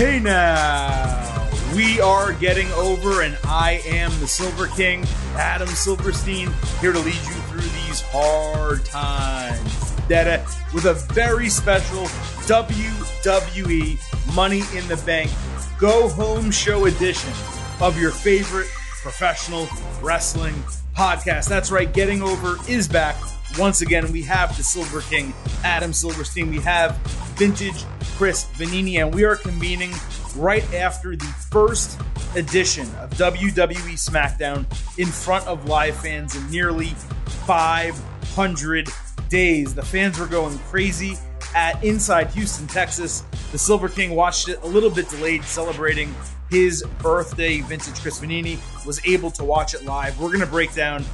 Hey now, we are getting over, and I am the Silver King, Adam Silverstein, here to lead you through these hard times. Data uh, with a very special WWE Money in the Bank Go Home Show edition of your favorite professional wrestling podcast. That's right, Getting Over is back. Once again, we have the Silver King, Adam Silverstein. We have vintage Chris Vannini, and we are convening right after the first edition of WWE SmackDown in front of live fans in nearly 500 days. The fans were going crazy at Inside Houston, Texas. The Silver King watched it a little bit delayed, celebrating his birthday. Vintage Chris Vannini was able to watch it live. We're going to break down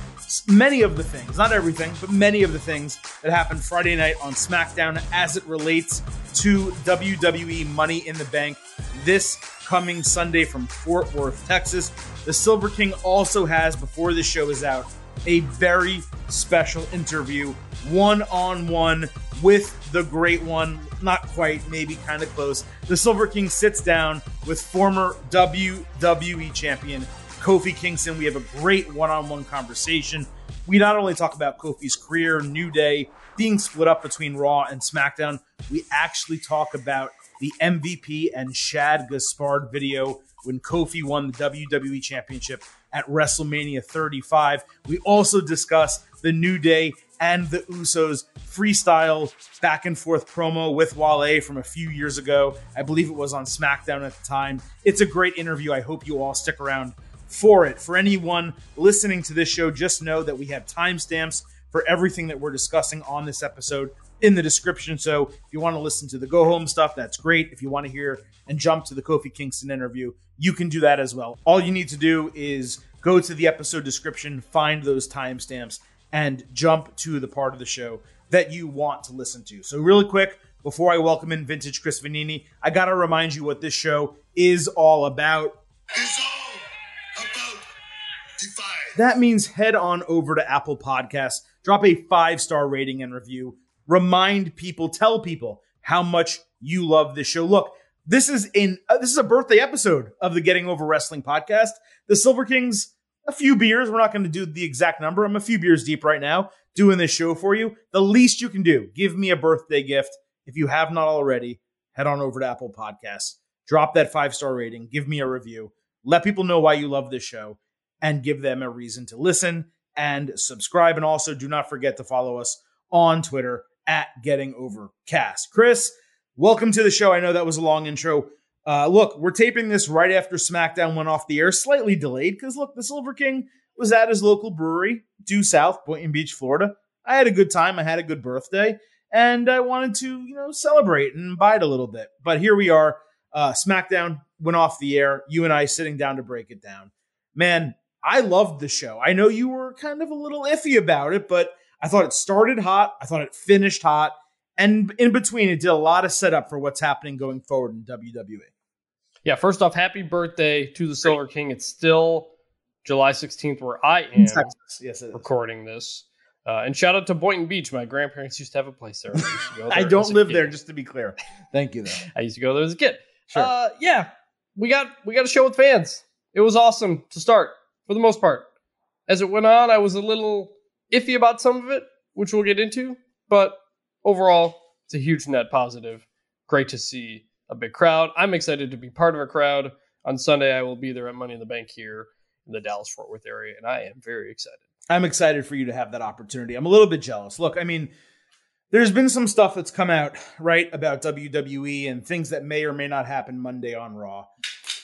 many of the things, not everything, but many of the things that happened Friday night on SmackDown as it relates to WWE Money in the Bank this coming Sunday from Fort Worth, Texas. The Silver King also has, before the show is out, a very special interview, one on one with the great one. Not quite, maybe kind of close. The Silver King sits down with former WWE champion Kofi Kingston. We have a great one on one conversation. We not only talk about Kofi's career, New Day, being split up between Raw and SmackDown, we actually talk about the MVP and Shad Gaspard video when Kofi won the WWE Championship at WrestleMania 35. We also discuss the New Day and the Usos freestyle back and forth promo with Wale from a few years ago. I believe it was on SmackDown at the time. It's a great interview. I hope you all stick around for it. For anyone listening to this show, just know that we have timestamps for everything that we're discussing on this episode in the description. So if you want to listen to the go home stuff, that's great. If you want to hear and jump to the Kofi Kingston interview, you can do that as well. All you need to do is go to the episode description, find those timestamps, and jump to the part of the show that you want to listen to. So, really quick, before I welcome in Vintage Chris Vannini, I got to remind you what this show is all about. That means head on over to Apple Podcasts, drop a five star rating and review. Remind people, tell people how much you love this show. Look, this is in uh, this is a birthday episode of the Getting Over Wrestling podcast. The Silver Kings, a few beers. We're not going to do the exact number. I'm a few beers deep right now doing this show for you. The least you can do, give me a birthday gift. If you have not already, head on over to Apple Podcasts, drop that five star rating, give me a review, let people know why you love this show, and give them a reason to listen and subscribe. And also, do not forget to follow us on Twitter at Getting Overcast. Chris, welcome to the show. I know that was a long intro. Uh, look, we're taping this right after SmackDown went off the air, slightly delayed because look, the Silver King was at his local brewery, due south, Boynton Beach, Florida. I had a good time. I had a good birthday, and I wanted to, you know, celebrate and bite a little bit. But here we are. Uh, SmackDown went off the air. You and I sitting down to break it down. Man, I loved the show. I know you were kind of a little iffy about it, but I thought it started hot. I thought it finished hot. And in between, it did a lot of setup for what's happening going forward in WWE. Yeah, first off, happy birthday to the Silver King. It's still July 16th where I am. Yes, it is. recording this. Uh, and shout out to Boynton Beach. My grandparents used to have a place there. I, go I don't live there, just to be clear. Thank you, though. I used to go there as a kid. Sure. Uh, yeah, we got we got a show with fans. It was awesome to start for the most part. As it went on, I was a little iffy about some of it, which we'll get into. But overall, it's a huge net positive. Great to see a big crowd. I'm excited to be part of a crowd. On Sunday, I will be there at Money in the Bank here in the Dallas Fort Worth area, and I am very excited. I'm excited for you to have that opportunity. I'm a little bit jealous. Look, I mean, there's been some stuff that's come out, right, about WWE and things that may or may not happen Monday on Raw.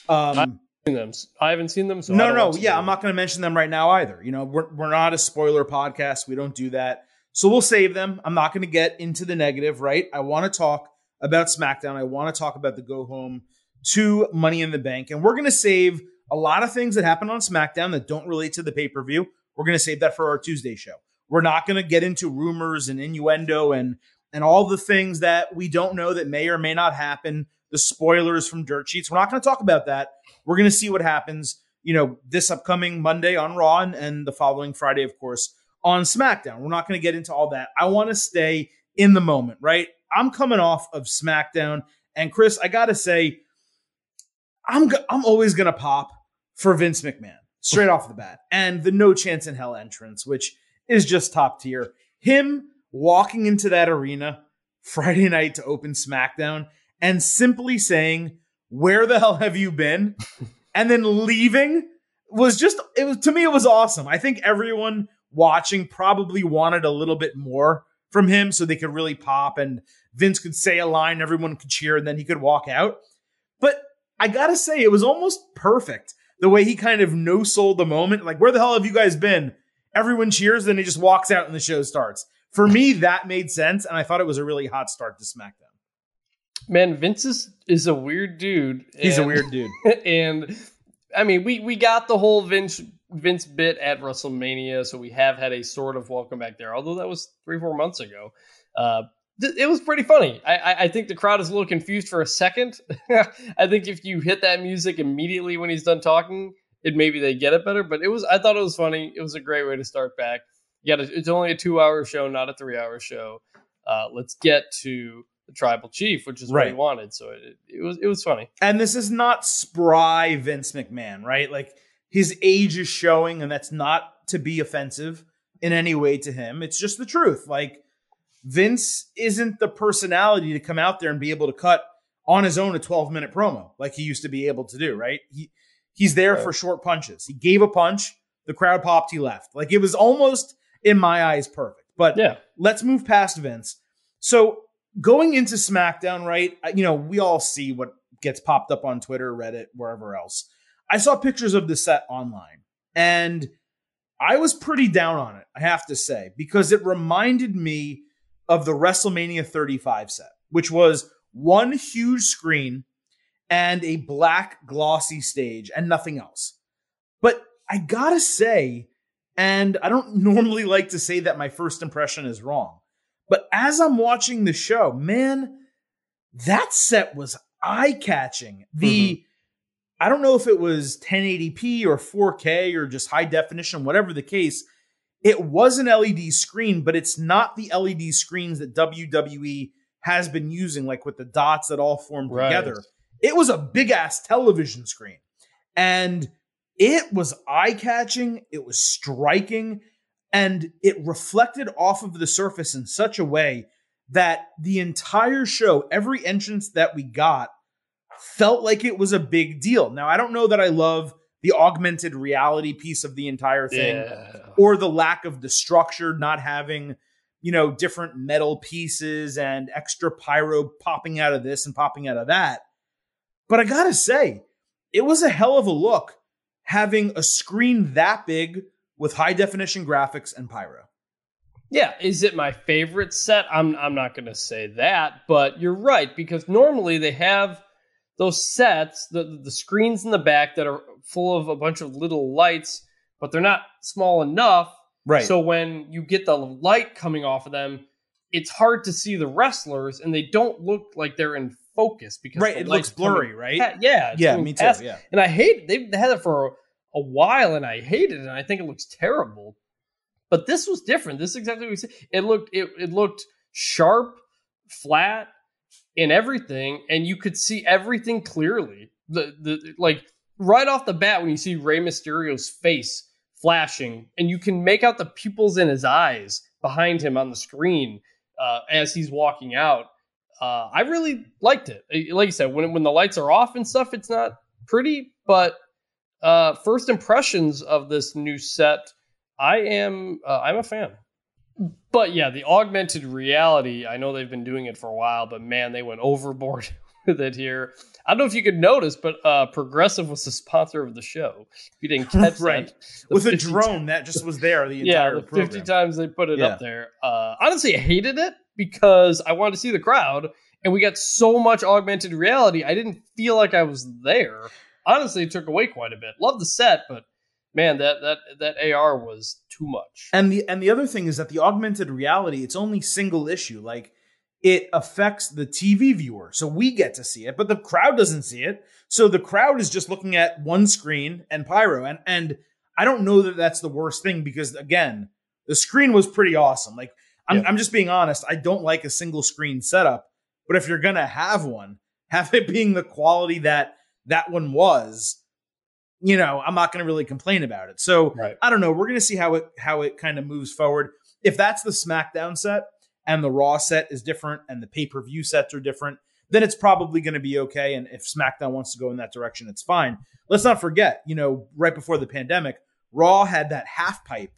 Um, Seen them. I haven't seen them. So no, no, yeah, I'm not going to mention them right now either. You know, we're, we're not a spoiler podcast. We don't do that. So we'll save them. I'm not going to get into the negative, right? I want to talk about SmackDown. I want to talk about the go home to Money in the Bank. And we're going to save a lot of things that happen on SmackDown that don't relate to the pay per view. We're going to save that for our Tuesday show. We're not going to get into rumors and innuendo and and all the things that we don't know that may or may not happen. The spoilers from dirt sheets. We're not going to talk about that. We're going to see what happens. You know, this upcoming Monday on Raw and, and the following Friday, of course, on SmackDown. We're not going to get into all that. I want to stay in the moment, right? I'm coming off of SmackDown, and Chris, I got to say, I'm go- I'm always gonna pop for Vince McMahon straight off the bat, and the No Chance in Hell entrance, which is just top tier. Him walking into that arena Friday night to open SmackDown and simply saying, "Where the hell have you been?" and then leaving was just it was to me it was awesome. I think everyone watching probably wanted a little bit more from him so they could really pop and Vince could say a line, everyone could cheer, and then he could walk out. But I gotta say, it was almost perfect the way he kind of no sold the moment. Like, where the hell have you guys been? Everyone cheers, then he just walks out and the show starts. For me, that made sense, and I thought it was a really hot start to SmackDown. Man, Vince is, is a weird dude. He's a weird dude. and I mean, we we got the whole Vince Vince bit at WrestleMania, so we have had a sort of welcome back there. Although that was three four months ago. Uh, th- it was pretty funny. I, I, I think the crowd is a little confused for a second. I think if you hit that music immediately when he's done talking, it maybe they get it better. But it was I thought it was funny. It was a great way to start back. Yeah, it's only a two hour show, not a three hour show. Uh, let's get to tribal chief, which is what he wanted. So it, it was it was funny. And this is not spry Vince McMahon, right? Like his age is showing, and that's not to be offensive in any way to him. It's just the truth. Like Vince isn't the personality to come out there and be able to cut on his own a 12 minute promo like he used to be able to do, right? He he's there Right. for short punches. He gave a punch, the crowd popped, he left. Like it was almost in my eyes perfect. But Yeah. let's move past Vince. So going into SmackDown, right? You know, we all see what gets popped up on Twitter, Reddit, wherever else. I saw pictures of the set online and I was pretty down on it, I have to say, because it reminded me of the WrestleMania 35 set, which was one huge screen and a black glossy stage and nothing else. But I gotta say, and I don't normally like to say that my first impression is wrong, but as I'm watching the show, man, that set was eye catching. The mm-hmm. I don't know if it was 1080p or 4K or just high definition, whatever the case. It was an LED screen, but it's not the LED screens that WWE has been using, like with the dots that all form Right. together. It was a big ass television screen. And it was eye catching, it was striking, and it reflected off of the surface in such a way that the entire show, every entrance that we got, felt like it was a big deal. Now, I don't know that I love the augmented reality piece of the entire thing Yeah. or the lack of the structure, not having, you know, different metal pieces and extra pyro popping out of this and popping out of that. But I gotta say, it was a hell of a look having a screen that big with high definition graphics and pyro. Yeah, is it my favorite set? I'm I'm not going to say that, but you're right because normally they have those sets, the the screens in the back that are full of a bunch of little lights, but they're not small enough. Right. So when you get the light coming off of them, it's hard to see the wrestlers, and they don't look like they're in focus because right, it looks blurry, coming right? pa- yeah, yeah, me too. past Yeah. and I hate they've had it for a, while, and I hated it, and I think it looks terrible. But this was different. This is exactly what we said. It looked it, it looked sharp, flat, in everything, and you could see everything clearly. The the like right off the bat when you see Rey Mysterio's face flashing, and you can make out the pupils in his eyes behind him on the screen uh, as he's walking out. Uh, I really liked it. Like you said, when when the lights are off and stuff, it's not pretty. But uh, first impressions of this new set, I am uh, I'm a fan. But yeah, the augmented reality, I know they've been doing it for a while, but man, they went overboard with it here. I don't know if you could notice, but uh, Progressive was the sponsor of the show. If you didn't catch Right. that, the With a 50 drone that just was there the yeah, entire the 50 program. times they put it Yeah. up there. Uh, honestly, I hated it because I wanted to see the crowd, and we got so much augmented reality. I didn't feel like I was there. Honestly, it took away quite a bit. Love the set, but man, that that that AR was too much. And the and the other thing is that the augmented reality, it's only single issue. Like it affects the TV viewer. So we get to see it, but the crowd doesn't see it. So the crowd is just looking at one screen and pyro. And and I don't know that that's the worst thing because again, the screen was pretty awesome. Like I'm, Yeah. I'm just being honest. I don't like a single screen setup, but if you're gonna have one, have it being the quality that that one was, you know, I'm not going to really complain about it. So Right. I don't know. We're going to see how it how it kind of moves forward. If that's the SmackDown set and the Raw set is different and the pay per view sets are different, then it's probably going to be okay. And if SmackDown wants to go in that direction, it's fine. Let's not forget, you know, right before the pandemic, Raw had that half pipe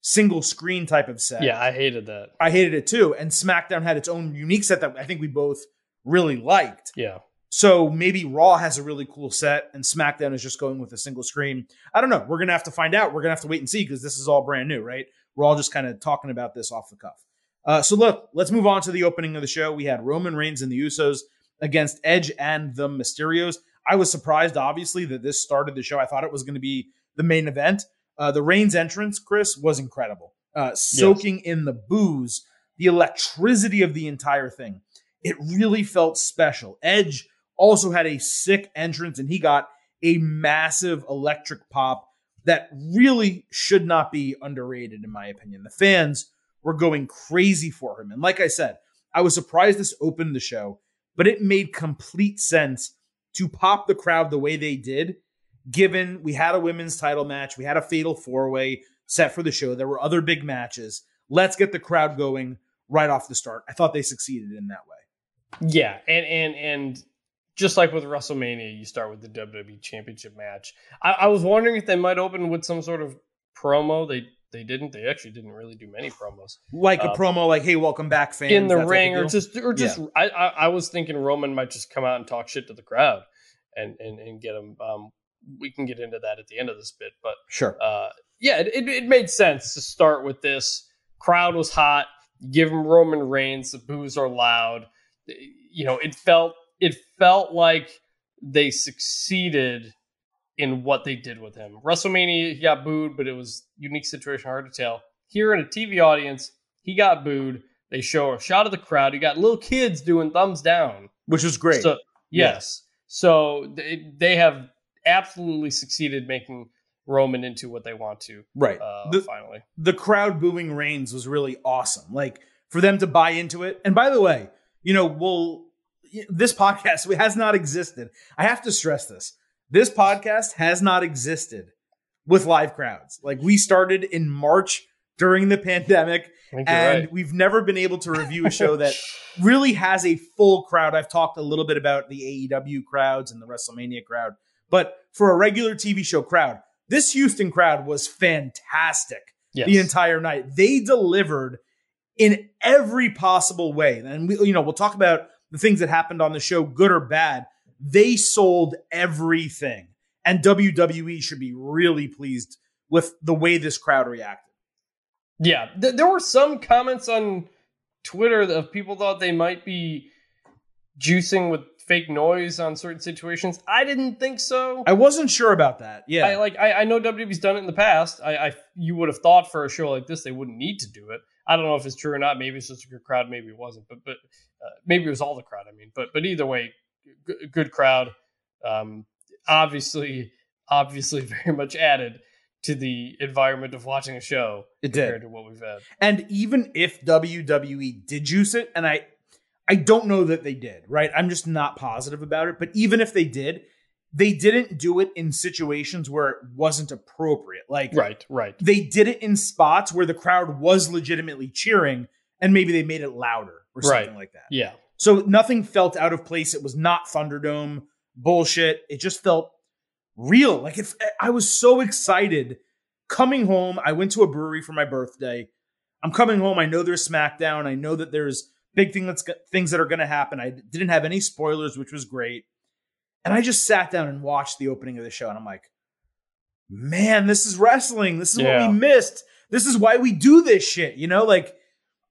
single screen type of set. Yeah, I hated that. I hated it too. And SmackDown had its own unique set that I think we both really liked. Yeah. So maybe Raw has a really cool set and SmackDown is just going with a single screen. I don't know. We're going to have to find out. We're going to have to wait and see because this is all brand new, right? We're all just kind of talking about this off the cuff. Uh, so look, let's move on to the opening of the show. We had Roman Reigns and the Usos against Edge and the Mysterios. I was surprised, obviously, that this started the show. I thought it was going to be the main event. Uh, the Reigns entrance, Chris, was incredible. Uh, soaking in the boos, the electricity of the entire thing. It really felt special. Edge also had a sick entrance and he got a massive electric pop that really should not be underrated, in my opinion. The fans were going crazy for him. And like I said, I was surprised this opened the show, but it made complete sense to pop the crowd the way they did, given we had a women's title match, we had a fatal four way set for the show, there were other big matches. Let's get the crowd going right off the start. I thought they succeeded in that way. Yeah, and and and just like with WrestleMania, you start with the WWE Championship match. I, I was wondering if they might open with some sort of promo. They they didn't. They actually didn't really do many promos Like a Uh, promo, like "Hey, welcome back, fans." in the ring, or just or just. I, I I was thinking Roman might just come out and talk shit to the crowd, and and and get them. Um, we can get into that at the end of this bit, but sure. uh, yeah, it, it, it made sense to start with this. Crowd was hot. Give him Roman Reigns. The boos are loud. You know, it felt it felt like they succeeded in what they did with him. WrestleMania, he got booed, but it was unique situation, hard to tell. Here in a TV audience, he got booed. They show a shot of the crowd. You got little kids doing thumbs down. Which was great. So, yes. So they, they have absolutely succeeded making Roman into what they want to. right. Uh, the, finally, the crowd booing Reigns was really awesome. Like for them to buy into it. And by the way, you know, we'll this podcast has not existed. I have to stress this. This podcast has not existed with live crowds. Like we started in March during the pandemic I think you're and right. we've never been able to review a show that really has a full crowd. I've talked a little bit about the AEW crowds and the WrestleMania crowd, but for a regular TV show crowd, this Houston crowd was fantastic Yes. the entire night. They delivered in every possible way. And we, you know, we'll talk about the things that happened on the show, good or bad. They sold everything. And WWE should be really pleased with the way this crowd reacted. Yeah, th- there were some comments on Twitter of people thought they might be juicing with fake noise on certain situations. I didn't think so. I wasn't sure about that. Yeah. I like I, I know WWE's done it in the past. I, I you would have thought for a show like this they wouldn't need to do it. I don't know if it's true or not. Maybe it's just a good crowd. Maybe it wasn't. But but uh, maybe it was all the crowd. I mean, but but either way, g- good crowd. Um, obviously, obviously, very much added to the environment of watching a show it did. to what we've had. And even if WWE did juice it, and I I don't know that they did, right? I'm just not positive about it. But even if they did, they didn't do it in situations where it wasn't appropriate. Like Right, right. they did it in spots where the crowd was legitimately cheering, and maybe they made it louder or something Right. like that. Yeah. So nothing felt out of place. It was not Thunderdome bullshit. It just felt real. Like if I was so excited coming home. I went to a brewery for my birthday. I'm coming home. I know there's SmackDown. I know that there's big thing that's things that are going to happen. I didn't have any spoilers, which was great. And I just sat down and watched the opening of the show, and I'm like, man, this is wrestling. This is Yeah. what we missed. This is why we do this shit. You know, like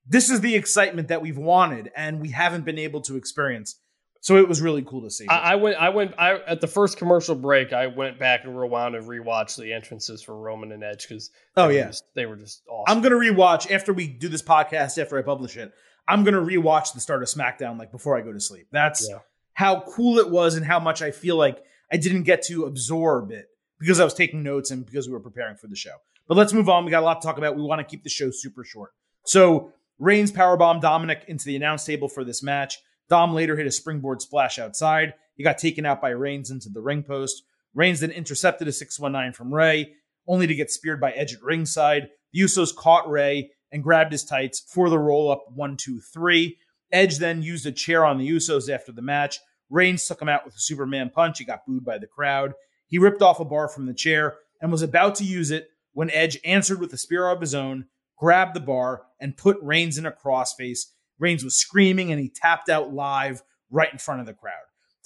this is the excitement that we've wanted and we haven't been able to experience. So it was really cool to see. I, I went. I went. I at the first commercial break. I went back and rewound and rewatched the entrances for Roman and Edge because oh yeah, they were just awesome. I'm gonna rewatch after we do this podcast. After I publish it, I'm gonna rewatch the start of SmackDown like before I go to sleep. That's Yeah. How cool it was and how much I feel like I didn't get to absorb it because I was taking notes and because we were preparing for the show. But let's move on. We got a lot to talk about. We want to keep the show super short. So Reigns powerbomb Dominic into the announce table for this match. Dom later hit a springboard splash outside. He got taken out by Reigns into the ring post. Reigns then intercepted a 619 from Rey, only to get speared by Edge at ringside. The Usos caught Rey and grabbed his tights for the roll up one, two, three. Edge then used a chair on the Usos after the match. Reigns took him out with a Superman punch. He got booed by the crowd. He ripped off a bar from the chair and was about to use it when Edge answered with a spear of his own, grabbed the bar, and put Reigns in a crossface. Reigns was screaming and he tapped out live right in front of the crowd.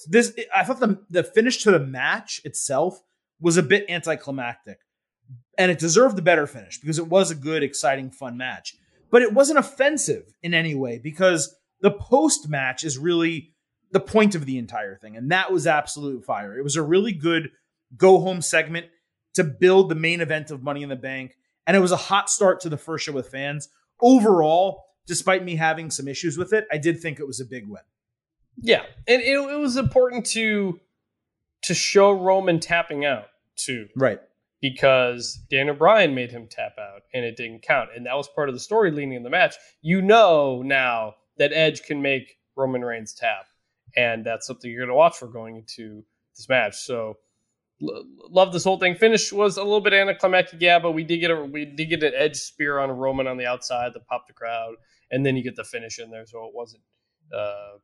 This I thought the the finish to the match itself was a bit anticlimactic. And it deserved a better finish because it was a good, exciting, fun match. But it wasn't offensive in any way because the post match is really the point of the entire thing. And that was absolute fire. It was a really good go home segment to build the main event of Money in the Bank. And it was a hot start to the first show with fans. Overall, despite me having some issues with it, I did think it was a big win. Yeah, and it, it was important to to show Roman tapping out too, Right. because Daniel Bryan made him tap out, and it didn't count, and that was part of the story leading in the match. You know now that Edge can make Roman Reigns tap, and that's something you're going to watch for going into this match. So. l- Love this whole thing. Finish was a little bit anticlimactic, yeah, but we did get a we did get an edge spear on Roman on the outside that popped the crowd, and then you get the finish in there, so it wasn't uh,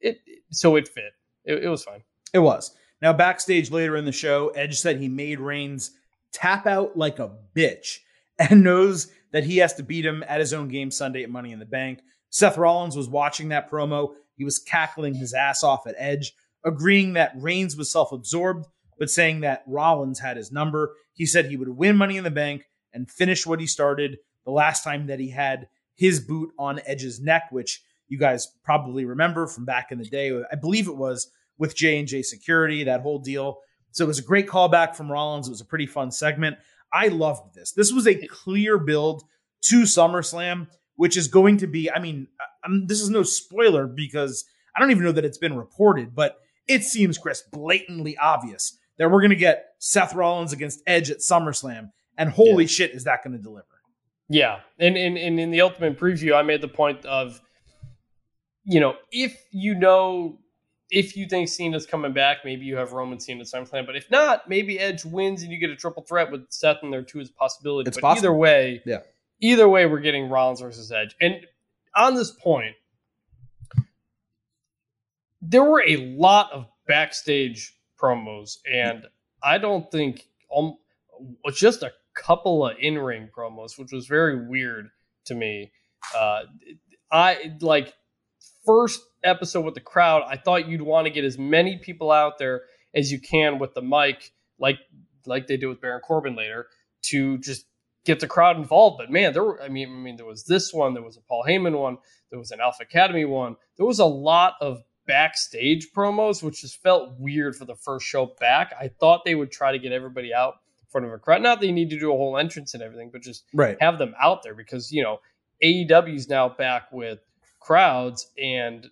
it, it so it fit. It, it was fine. It was. Now, backstage later in the show, Edge said he made Reigns tap out like a bitch and knows that he has to beat him at his own game Sunday at Money in the Bank. Seth Rollins was watching that promo. He was cackling his ass off at Edge, agreeing that Reigns was self absorbed, but saying that Rollins had his number. He said he would win Money in the Bank and finish what he started the last time that he had his boot on Edge's neck, which you guys probably remember from back in the day. I believe it was with J and J Security, that whole deal. So it was a great callback from Rollins. It was a pretty fun segment. I loved this. This was a clear build to SummerSlam, which is going to be. I mean, i this is no spoiler because I don't even know that it's been reported, but it seems, Chris, blatantly obvious that we're going to get Seth Rollins against Edge at SummerSlam, and holy Yeah. shit, is that going to deliver? Yeah, and, and and in the ultimate preview, I made the point of, you know, if you know, if you think Cena's coming back, maybe you have Roman Cena at SummerSlam. But if not, maybe Edge wins and you get a triple threat with Seth and there too as a possibility. It's but possible. either way, Yeah. Either way, we're getting Rollins versus Edge. And on this point, there were a lot of backstage promos, and I don't think um, just a couple of in ring promos, which was very weird to me. Uh, I like first episode with the crowd. I thought you'd want to get as many people out there as you can with the mic, like like they did with Baron Corbin later, to just get the crowd involved. But man, there were I mean I mean there was this one, there was a Paul Heyman one, there was an Alpha Academy one. There was a lot of backstage promos, which just felt weird for the first show back. I thought they would try to get everybody out in front of a crowd. Not that you need to do a whole entrance and everything, but just Right. have them out there because you know AEW's now back with crowds and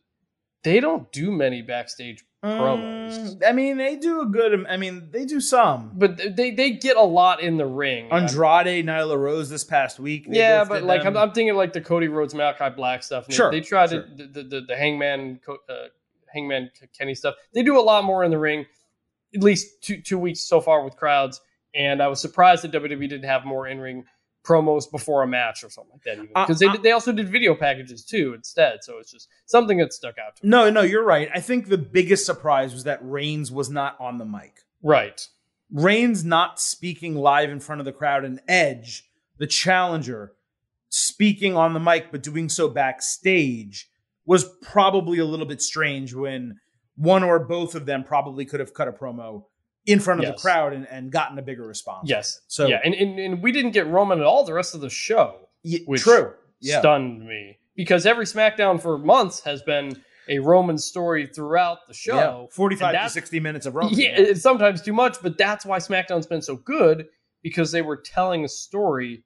they don't do many backstage promos. Mm, I mean, they do a good. I mean, they do some. but they they get a lot in the ring. Andrade, Nyla Rose this past week. yeah, but like I'm. I'm thinking like the Cody Rhodes, Malakai Black stuff. Sure, they, they tried sure. to the, the the Hangman uh, Hangman Kenny stuff. They do a lot more in the ring. At least two two weeks so far with crowds, and I was surprised that WWE didn't have more in ring promos before a match or something like that. Even Uh, because they uh, they also did video packages too instead. So it's just something that stuck out to me. no, no, you're right. I think the biggest surprise was that Reigns was not on the mic. Right. Reigns not speaking live in front of the crowd, and Edge, the challenger, speaking on the mic but doing so backstage was probably a little bit strange when one or both of them probably could have cut a promo in front of the crowd and, and gotten a bigger response. Yes. So yeah, and, and and we didn't get Roman at all the rest of the show. Which true. Yeah. stunned me because every SmackDown for months has been a Roman story throughout the show. Yeah. 45 to 60 minutes of Roman. Yeah, it's sometimes too much, but that's why SmackDown's been so good because they were telling a story,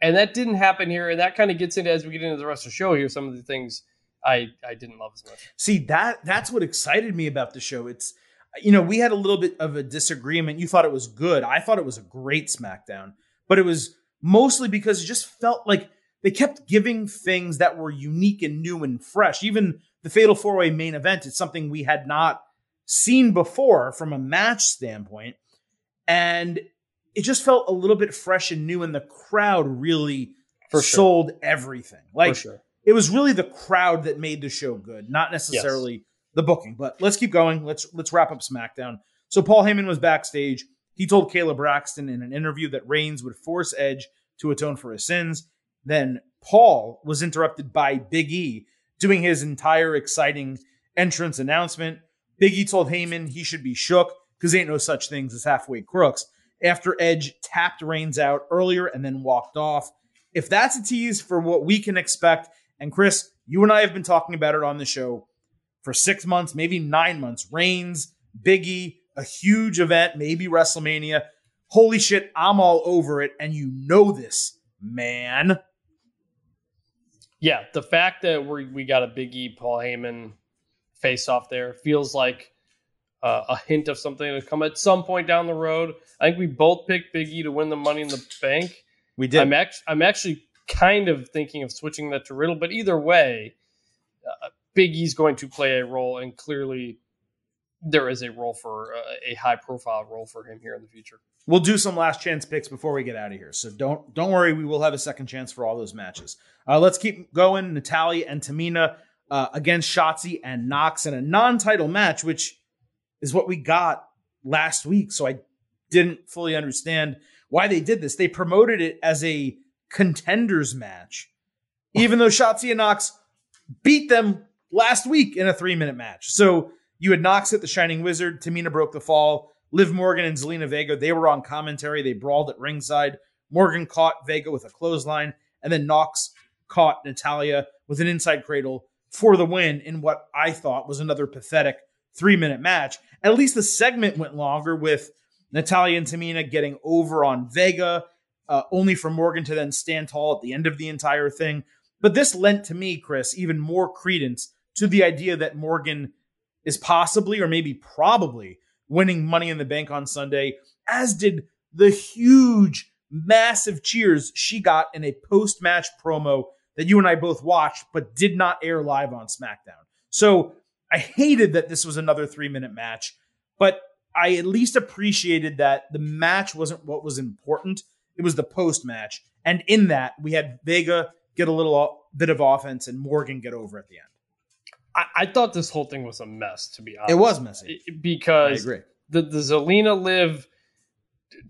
and that didn't happen here. And that kind of gets into as we get into the rest of the show here. Some of the things I I didn't love as much. See that that's what excited me about the show. It's you know we had a little bit of a disagreement. You thought it was good. I thought it was a great SmackDown, but it was mostly because it just felt like they kept giving things that were unique and new and fresh. Even the Fatal Four Way main event. It's something we had not seen before from a match standpoint. And it just felt a little bit fresh and new, and the crowd really For sure. sold everything. Like, sure. it was really the crowd that made the show good, not necessarily the booking. But let's keep going. Let's let's wrap up SmackDown. So Paul Heyman was backstage. He told Kayla Braxton in an interview that Reigns would force Edge to atone for his sins. Then Paul was interrupted by Big E doing his entire exciting entrance announcement. Big E told Heyman he should be shook because ain't no such things as halfway crooks. After Edge tapped Reigns out earlier and then walked off. If that's a tease for what we can expect, and Chris, you and I have been talking about it on the show for six months, maybe nine months. Reigns, Biggie, a huge event, maybe WrestleMania. Holy shit, I'm all over it, and you know this, man. Yeah, the fact that we we got a Big E Paul Heyman face off there feels like uh, a hint of something to come at some point down the road. I think we both picked Big E to win the Money in the Bank. We did. I'm actually I'm actually kind of thinking of switching that to Riddle, but either way, uh, Big E's going to play a role, and clearly there is a role for uh, a high profile role for him here in the future. We'll do some last chance picks before we get out of here. So don't don't worry, we will have a second chance for all those matches. Uh, let's keep going. Natalya and Tamina uh, against Shotzi and Nox in a non-title match, which is what we got last week. So I didn't fully understand why they did this. They promoted it as a contenders match, even though Shotzi and Nox beat them last week in a three-minute match. So you had Nox at the Shining Wizard. Tamina broke the fall. Liv Morgan and Zelina Vega, they were on commentary. They brawled at ringside. Morgan caught Vega with a clothesline, and then Nox caught Natalya with an inside cradle for the win in what I thought was another pathetic three minute match. At least the segment went longer with Natalya and Tamina getting over on Vega, uh, only for Morgan to then stand tall at the end of the entire thing. But this lent to me, Chris, even more credence to the idea that Morgan is possibly or maybe probably winning Money in the Bank on Sunday, as did the huge, massive cheers she got in a post match promo that you and I both watched, but did not air live on SmackDown. So I hated that this was another three minute match, but I at least appreciated that the match wasn't what was important. It was the post match. And in that, we had Vega get a little bit of offense and Morgan get over at the end. I, I thought this whole thing was a mess, to be honest. It was messy. Because agree. the the Zelina Liv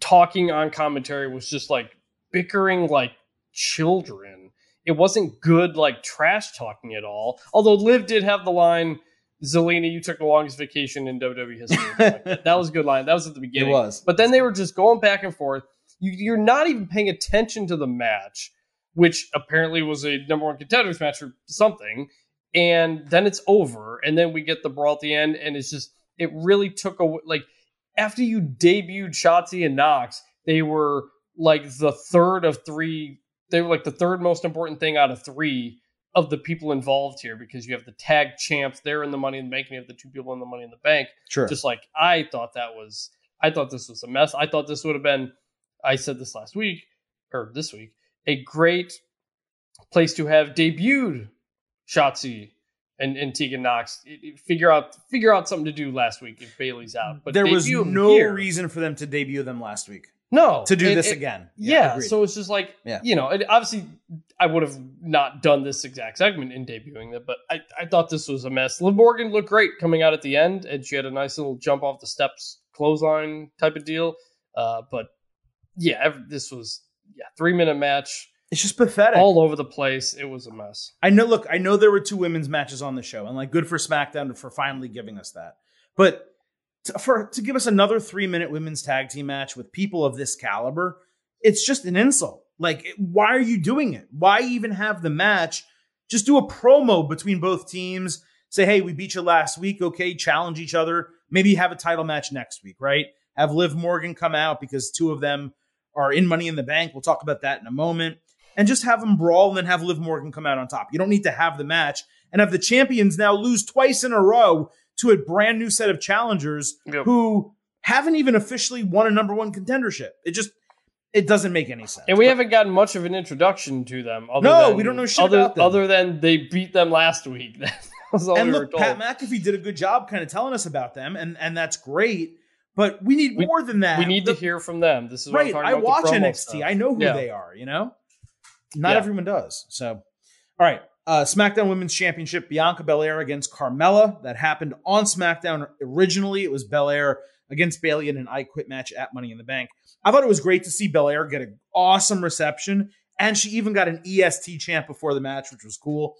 talking on commentary was just like bickering like children. It wasn't good like trash talking at all. Although Liv did have the line, "Zelina, you took the longest vacation in WWE history." That was a good line. That was at the beginning. It was. But then they were just going back and forth. You, you're not even paying attention to the match, which apparently was a number one contenders match or something. And then it's over, and then we get the brawl at the end, and it's just it really took a like after you debuted Shotzi and Nox, they were like the third of three. They were like the third most important thing out of three of the people involved here because you have the tag champs, they're in the Money in the Bank, and you have the two people in the Money in the Bank Sure. just like I thought that was I thought this was a mess. I thought this would have been I said this last week or this week, a great place to have debuted Shotzi and, and Tegan Nox. It- it- figure out figure out something to do last week if Bayley's out. But there was no here- reason for them to debut them last week no to do And- this and- again. Yeah, agreed. so it's just like Yeah. you know, obviously I would have not done this exact segment in debuting it, but I, I thought this was a mess. Liv Morgan looked great coming out at the end, and she had a nice little jump off the steps clothesline type of deal. Uh, but yeah, this was yeah three minute match it's just pathetic. all over the place. It was a mess. I know. Look, I know there were two women's matches on the show, and like, good for SmackDown for finally giving us that. But to, for to give us another three minute women's tag team match with people of this caliber, it's just an insult. Like, why are you doing it? Why even have the match? Just do a promo between both teams. Say, hey, we beat you last week. Okay, challenge each other. Maybe have a title match next week, right? Have Liv Morgan come out because two of them are in Money in the Bank. We'll talk about that in a moment and just have them brawl and then have Liv Morgan come out on top. You don't need to have the match and have the champions now lose twice in a row to a brand new set of challengers Yep. who haven't even officially won a number one contendership. It just it doesn't make any sense. And we But haven't gotten much of an introduction to them. Other No, than, we don't know shit other, about them. Other than they beat them last week. that was all and we look, Pat. McAfee did a good job kind of telling us about them, and and that's great. But we need We- more than that. we need The- to hear from them. This is what I'm right. I watch NXT. stuff. I know who Yeah. they are. You know, not Yeah. everyone does. So, all right. Uh, SmackDown Women's Championship: Bianca Belair against Carmella. That happened on SmackDown originally. It was Belair against Bayley in an I Quit match at Money in the Bank. I thought it was great to see Belair get an awesome reception, and she even got an EST chant before the match, which was cool.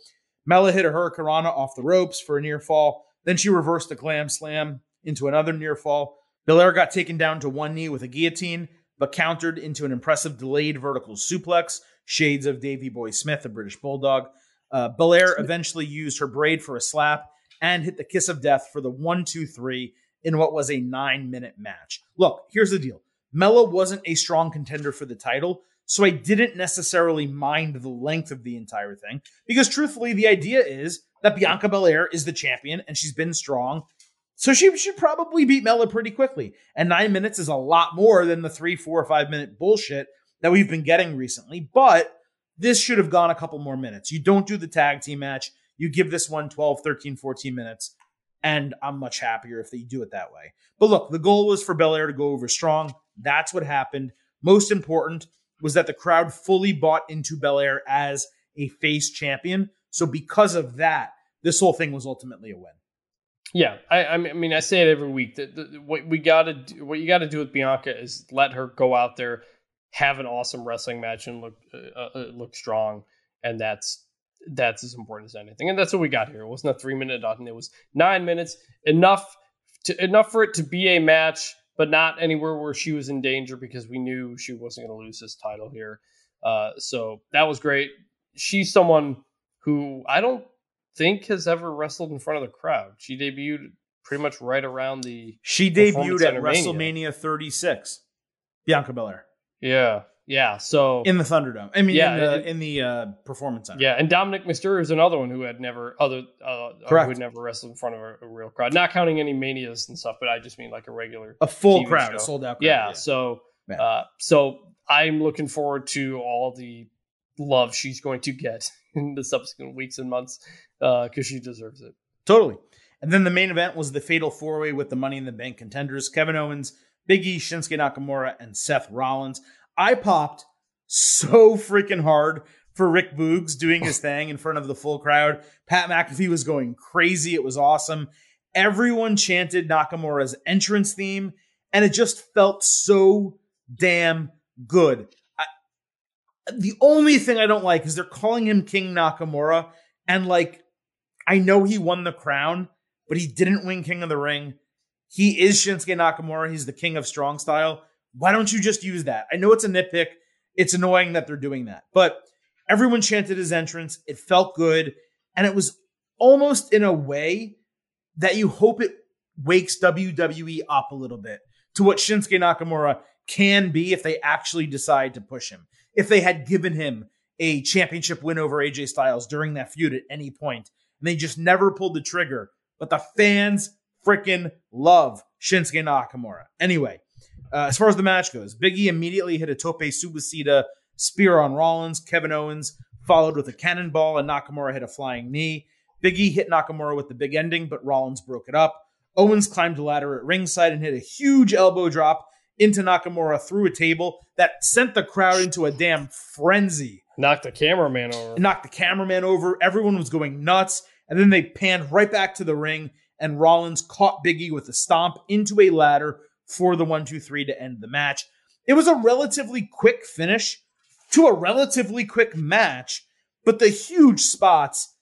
Mella hit a Hurricanrana off the ropes for a near fall. Then she reversed a glam slam into another near fall. Belair got taken down to one knee with a guillotine, but countered into an impressive delayed vertical suplex, shades of Davy Boy Smith, a British bulldog. Uh, Belair eventually used her braid for a slap and hit the kiss of death for the one, two, three in what was a nine minute match. Look, here's the deal Mella wasn't a strong contender for the title, so I didn't necessarily mind the length of the entire thing because truthfully, the idea is that Bianca Belair is the champion and she's been strong. So she should probably beat Mella pretty quickly. And nine minutes is a lot more than the three, four, or five minute bullshit that we've been getting recently. But this should have gone a couple more minutes. You don't do the tag team match. You give this one 12, 13, 14 minutes. And I'm much happier if they do it that way. But look, the goal was for Belair to go over strong. That's what happened. Most important was that the crowd fully bought into Belair as a face champion. So because of that, this whole thing was ultimately a win. Yeah, I, I mean- I say it every week. That that- what we got to, what you got to do with Bianca is let her go out there, have an awesome wrestling match, and look uh, uh, look strong, and that's that's as important as anything. And that's what we got here. It wasn't a three minute dot, and it was nine minutes, enough to enough for it to be a match, but not anywhere where she was in danger because we knew she wasn't going to lose this title here. Uh, so that was great. She's someone who I don't think has ever wrestled in front of the crowd. She debuted pretty much right around the She debuted at WrestleMania 36. Bianca Belair yeah yeah. So in the Thunderdome. I mean, Yeah, in the it- in the uh, Performance Center. yeah, and Dominic Mysterio is another one who had never other uh, who had never wrestled in front of a, a real crowd. Not counting any manias and stuff, but I just mean like a regular. a full TV crowd, show. a sold out crowd. Yeah, so uh, so I'm looking forward to all the love she's going to get in the subsequent weeks and months because she deserves it. Totally. And then the main event was the fatal four way with the Money in the Bank contenders Kevin Owens, Big E, Shinsuke Nakamura, and Seth Rollins. I popped so freaking hard for Rick Boogs doing his thing in front of the full crowd. Pat McAfee was going crazy. It was awesome. Everyone chanted Nakamura's entrance theme, and it just felt so damn good. The only thing I don't like is they're calling him King Nakamura, and like, I know he won the crown, but he didn't win King of the Ring. He is Shinsuke Nakamura. He's the king of strong style. Why don't you just use that? I know it's a nitpick. It's annoying that they're doing that, but everyone chanted his entrance. It felt good. And it was almost in a way that you hope it wakes WWE up a little bit to what Shinsuke Nakamura can be if they actually decide to push him. If they had given him a championship win over AJ Styles during that feud at any point, and they just never pulled the trigger. But the fans freaking love Shinsuke Nakamura. Anyway, uh, as far as the match goes, Biggie immediately hit a tope suicida spear on Rollins. Kevin Owens followed with a cannonball, and Nakamura hit a flying knee. Biggie hit Nakamura with the big ending, but Rollins broke it up. Owens climbed a ladder at ringside and hit a huge elbow drop into Nakamura through a table that sent the crowd into a damn frenzy. Knocked the cameraman over. Knocked the cameraman over. Everyone was going nuts. And then they panned right back to the ring, and Rollins caught Biggie with a stomp into a ladder for the one, two, three to end the match. It was a relatively quick finish to a relatively quick match, but the huge spots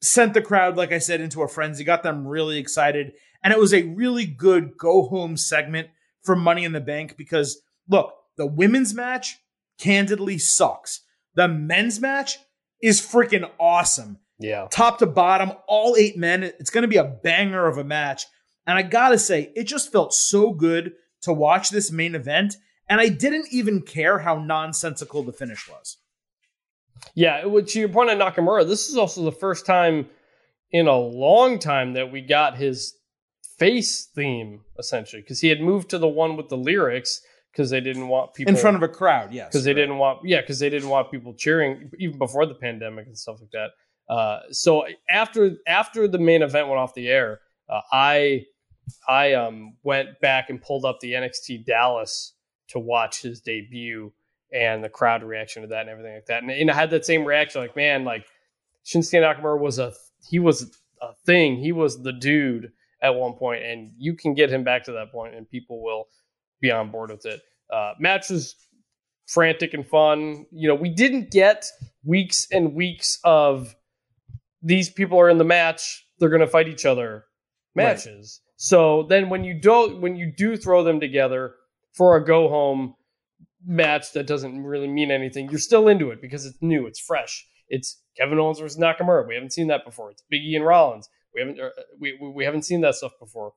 sent the crowd, like I said, into a frenzy, got them really excited. And it was a really good go home segment for Money in the Bank because, look, the women's match candidly sucks. The men's match is freaking awesome. Yeah. Top to bottom, all eight men. It's going to be a banger of a match. And I got to say, it just felt so good to watch this main event. And I didn't even care how nonsensical the finish was. Yeah, to your point on Nakamura, this is also the first time in a long time that we got his face theme essentially because he had moved to the one with the lyrics because they didn't want people In front of a crowd, yes. because they didn't want yeah because they didn't want people cheering even before the pandemic and stuff like that. Uh, so after after the main event went off the air, uh, I I um, went back and pulled up the NXT Dallas to watch his debut and the crowd reaction to that and everything like that. And, and I had that same reaction, like, man, like Shinsuke Nakamura was a he was a thing. He was the dude at one point, and you can get him back to that point, and people will be on board with it. Uh, match was frantic and fun. You know, we didn't get weeks and weeks of these people are in the match, they're going to fight each other matches. Right. So then when you don't when you do throw them together for a go home match that doesn't really mean anything, you're still into it because it's new, it's fresh. It's Kevin Owens versus Nakamura. We haven't seen that before. It's Biggie and Rollins. We haven't uh, we we haven't seen that stuff before.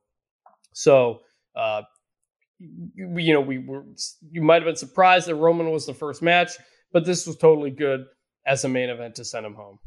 So uh, you know we were you might have been surprised that Roman was the first match, but this was totally good as a main event to send him home.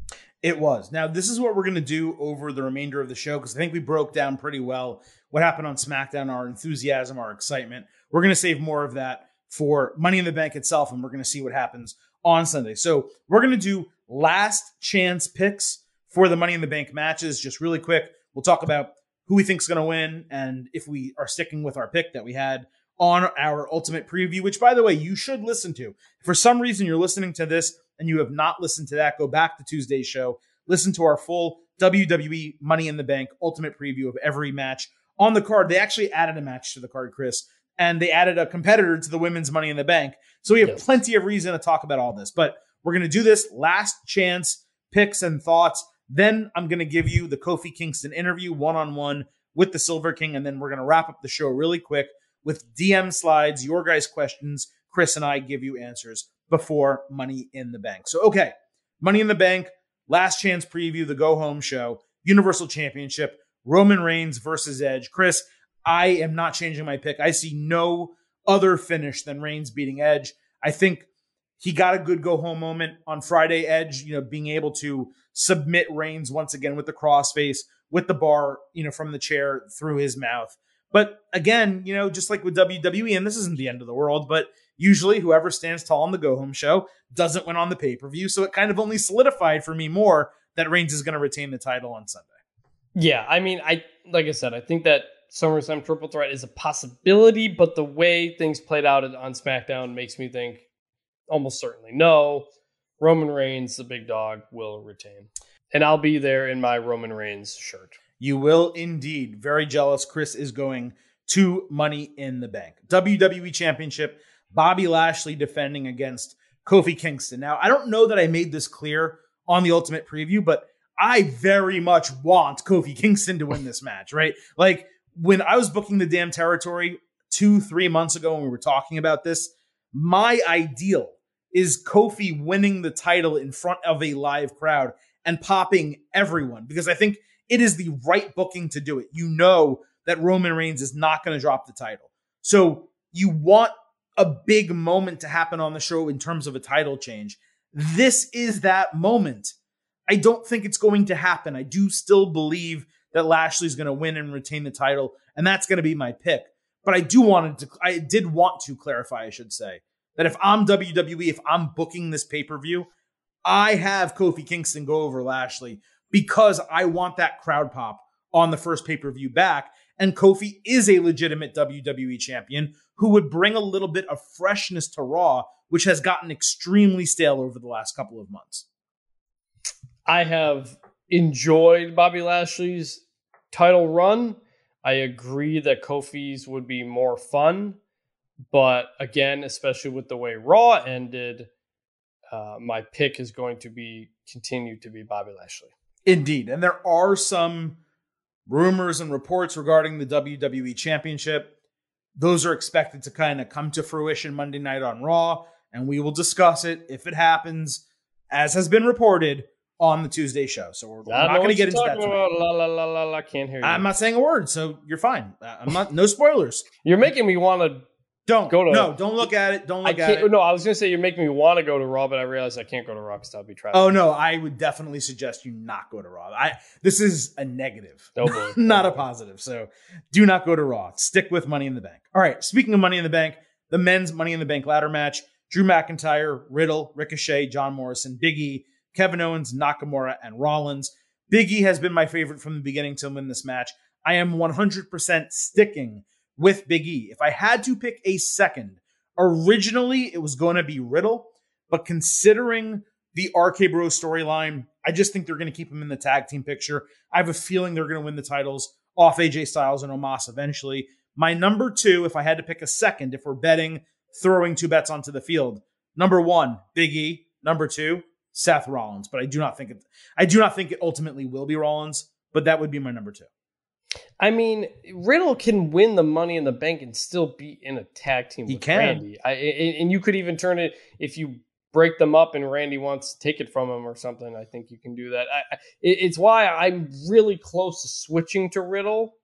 It was. Now, this is what we're going to do over the remainder of the show because I think we broke down pretty well what happened on SmackDown, our enthusiasm, our excitement. We're going to save more of that for Money in the Bank itself, and we're going to see what happens on Sunday. So, we're going to do last chance picks for the Money in the Bank matches. Just really quick, we'll talk about who we think is going to win and if we are sticking with our pick that we had on our ultimate preview, which, by the way, you should listen to. If for some reason you're listening to this and you have not listened to that, go back to Tuesday's show, listen to our full WWE Money in the Bank ultimate preview of every match on the card. They actually added a match to the card, Chris, and they added a competitor to the women's Money in the Bank. So we have yes. plenty of reason to talk about all this, but we're going to do this last chance picks and thoughts. Then I'm going to give you the Kofi Kingston interview one on one with the Silver King, and then we're going to wrap up the show really quick with DM slides, your guys' questions. Chris and I give you answers before Money in the Bank. So, okay, Money in the Bank, last chance preview, the go home show, Universal Championship, Roman Reigns versus Edge. Chris, I am not changing my pick. I see no other finish than Reigns beating Edge. I think he got a good go home moment on Friday. Edge, you know, being able to submit Reigns once again with the crossface, with the bar, you know, from the chair through his mouth. But again, you know, just like with WWE, and this isn't the end of the world, but usually whoever stands tall on the go home show doesn't win on the pay per view. So it kind of only solidified for me more that Reigns is going to retain the title on Sunday. Yeah, I mean, I like I said, I think that SummerSlam Triple Threat is a possibility, but the way things played out on SmackDown makes me think almost certainly no. Roman Reigns, the big dog, will retain, and I'll be there in my Roman Reigns shirt. You will indeed. Very jealous. Chris is going to Money in the Bank. WWE Championship, Bobby Lashley defending against Kofi Kingston. Now, I don't know that I made this clear on the Ultimate Preview, but I very much want Kofi Kingston to win this match, right? Like when I was booking the damn territory two, three months ago when we were talking about this, my ideal is Kofi winning the title in front of a live crowd and popping everyone because I think it is the right booking to do it. You know that Roman Reigns is not going to drop the title. So you want a big moment to happen on the show in terms of a title change. This is that moment. I don't think it's going to happen. I do still believe that Lashley's going to win and retain the title, and that's going to be my pick. But I do wanted to, I did want to clarify, I should say, that if I'm WWE, if I'm booking this pay per view, I have Kofi Kingston go over Lashley because I want that crowd pop on the first pay per view back. And Kofi is a legitimate WWE champion who would bring a little bit of freshness to Raw, which has gotten extremely stale over the last couple of months. I have enjoyed Bobby Lashley's title run. I agree that Kofi's would be more fun. But again, especially with the way Raw ended, uh, my pick is going to be continue to be Bobby Lashley. Indeed. And there are some rumors and reports regarding the WWE Championship. Those are expected to kind of come to fruition Monday night on Raw, and we will discuss it if it happens, as has been reported on the Tuesday show. So we're, we're not going to get into that. La, la, la, la, la, can't hear you. I'm not saying a word, so you're fine. Uh, I'm not. No spoilers. You're making me want to don't go to no. Don't look at it. Don't look at it. No, I was gonna say you're making me want to go to Raw, but I realized I can't go to Raw because I'll be trapped. Oh no, I would definitely suggest you not go to Raw. I this is a negative, oh, not a positive. So do not go to Raw. Stick with Money in the Bank. All right. Speaking of Money in the Bank, the men's Money in the Bank ladder match: Drew McIntyre, Riddle, Ricochet, John Morrison, Biggie, Kevin Owens, Nakamura, and Rollins. Big E has been my favorite from the beginning to win this match. I am 100% sticking with Big E. If I had to pick a second, originally it was going to be Riddle, but considering the RK Bro storyline, I just think they're going to keep him in the tag team picture. I have a feeling they're going to win the titles off AJ Styles and Omos eventually. My number two, if I had to pick a second, if we're betting, throwing two bets onto the field, number one, Big E. Number two, Seth Rollins. But I do not think it. I do not think it ultimately will be Rollins. But that would be my number two. I mean, Riddle can win the Money in the Bank and still be in a tag team He can. Randy. I, and you could even turn it if you break them up and Randy wants to take it from him or something. I think you can do that. I, I, it's why I'm really close to switching to Riddle.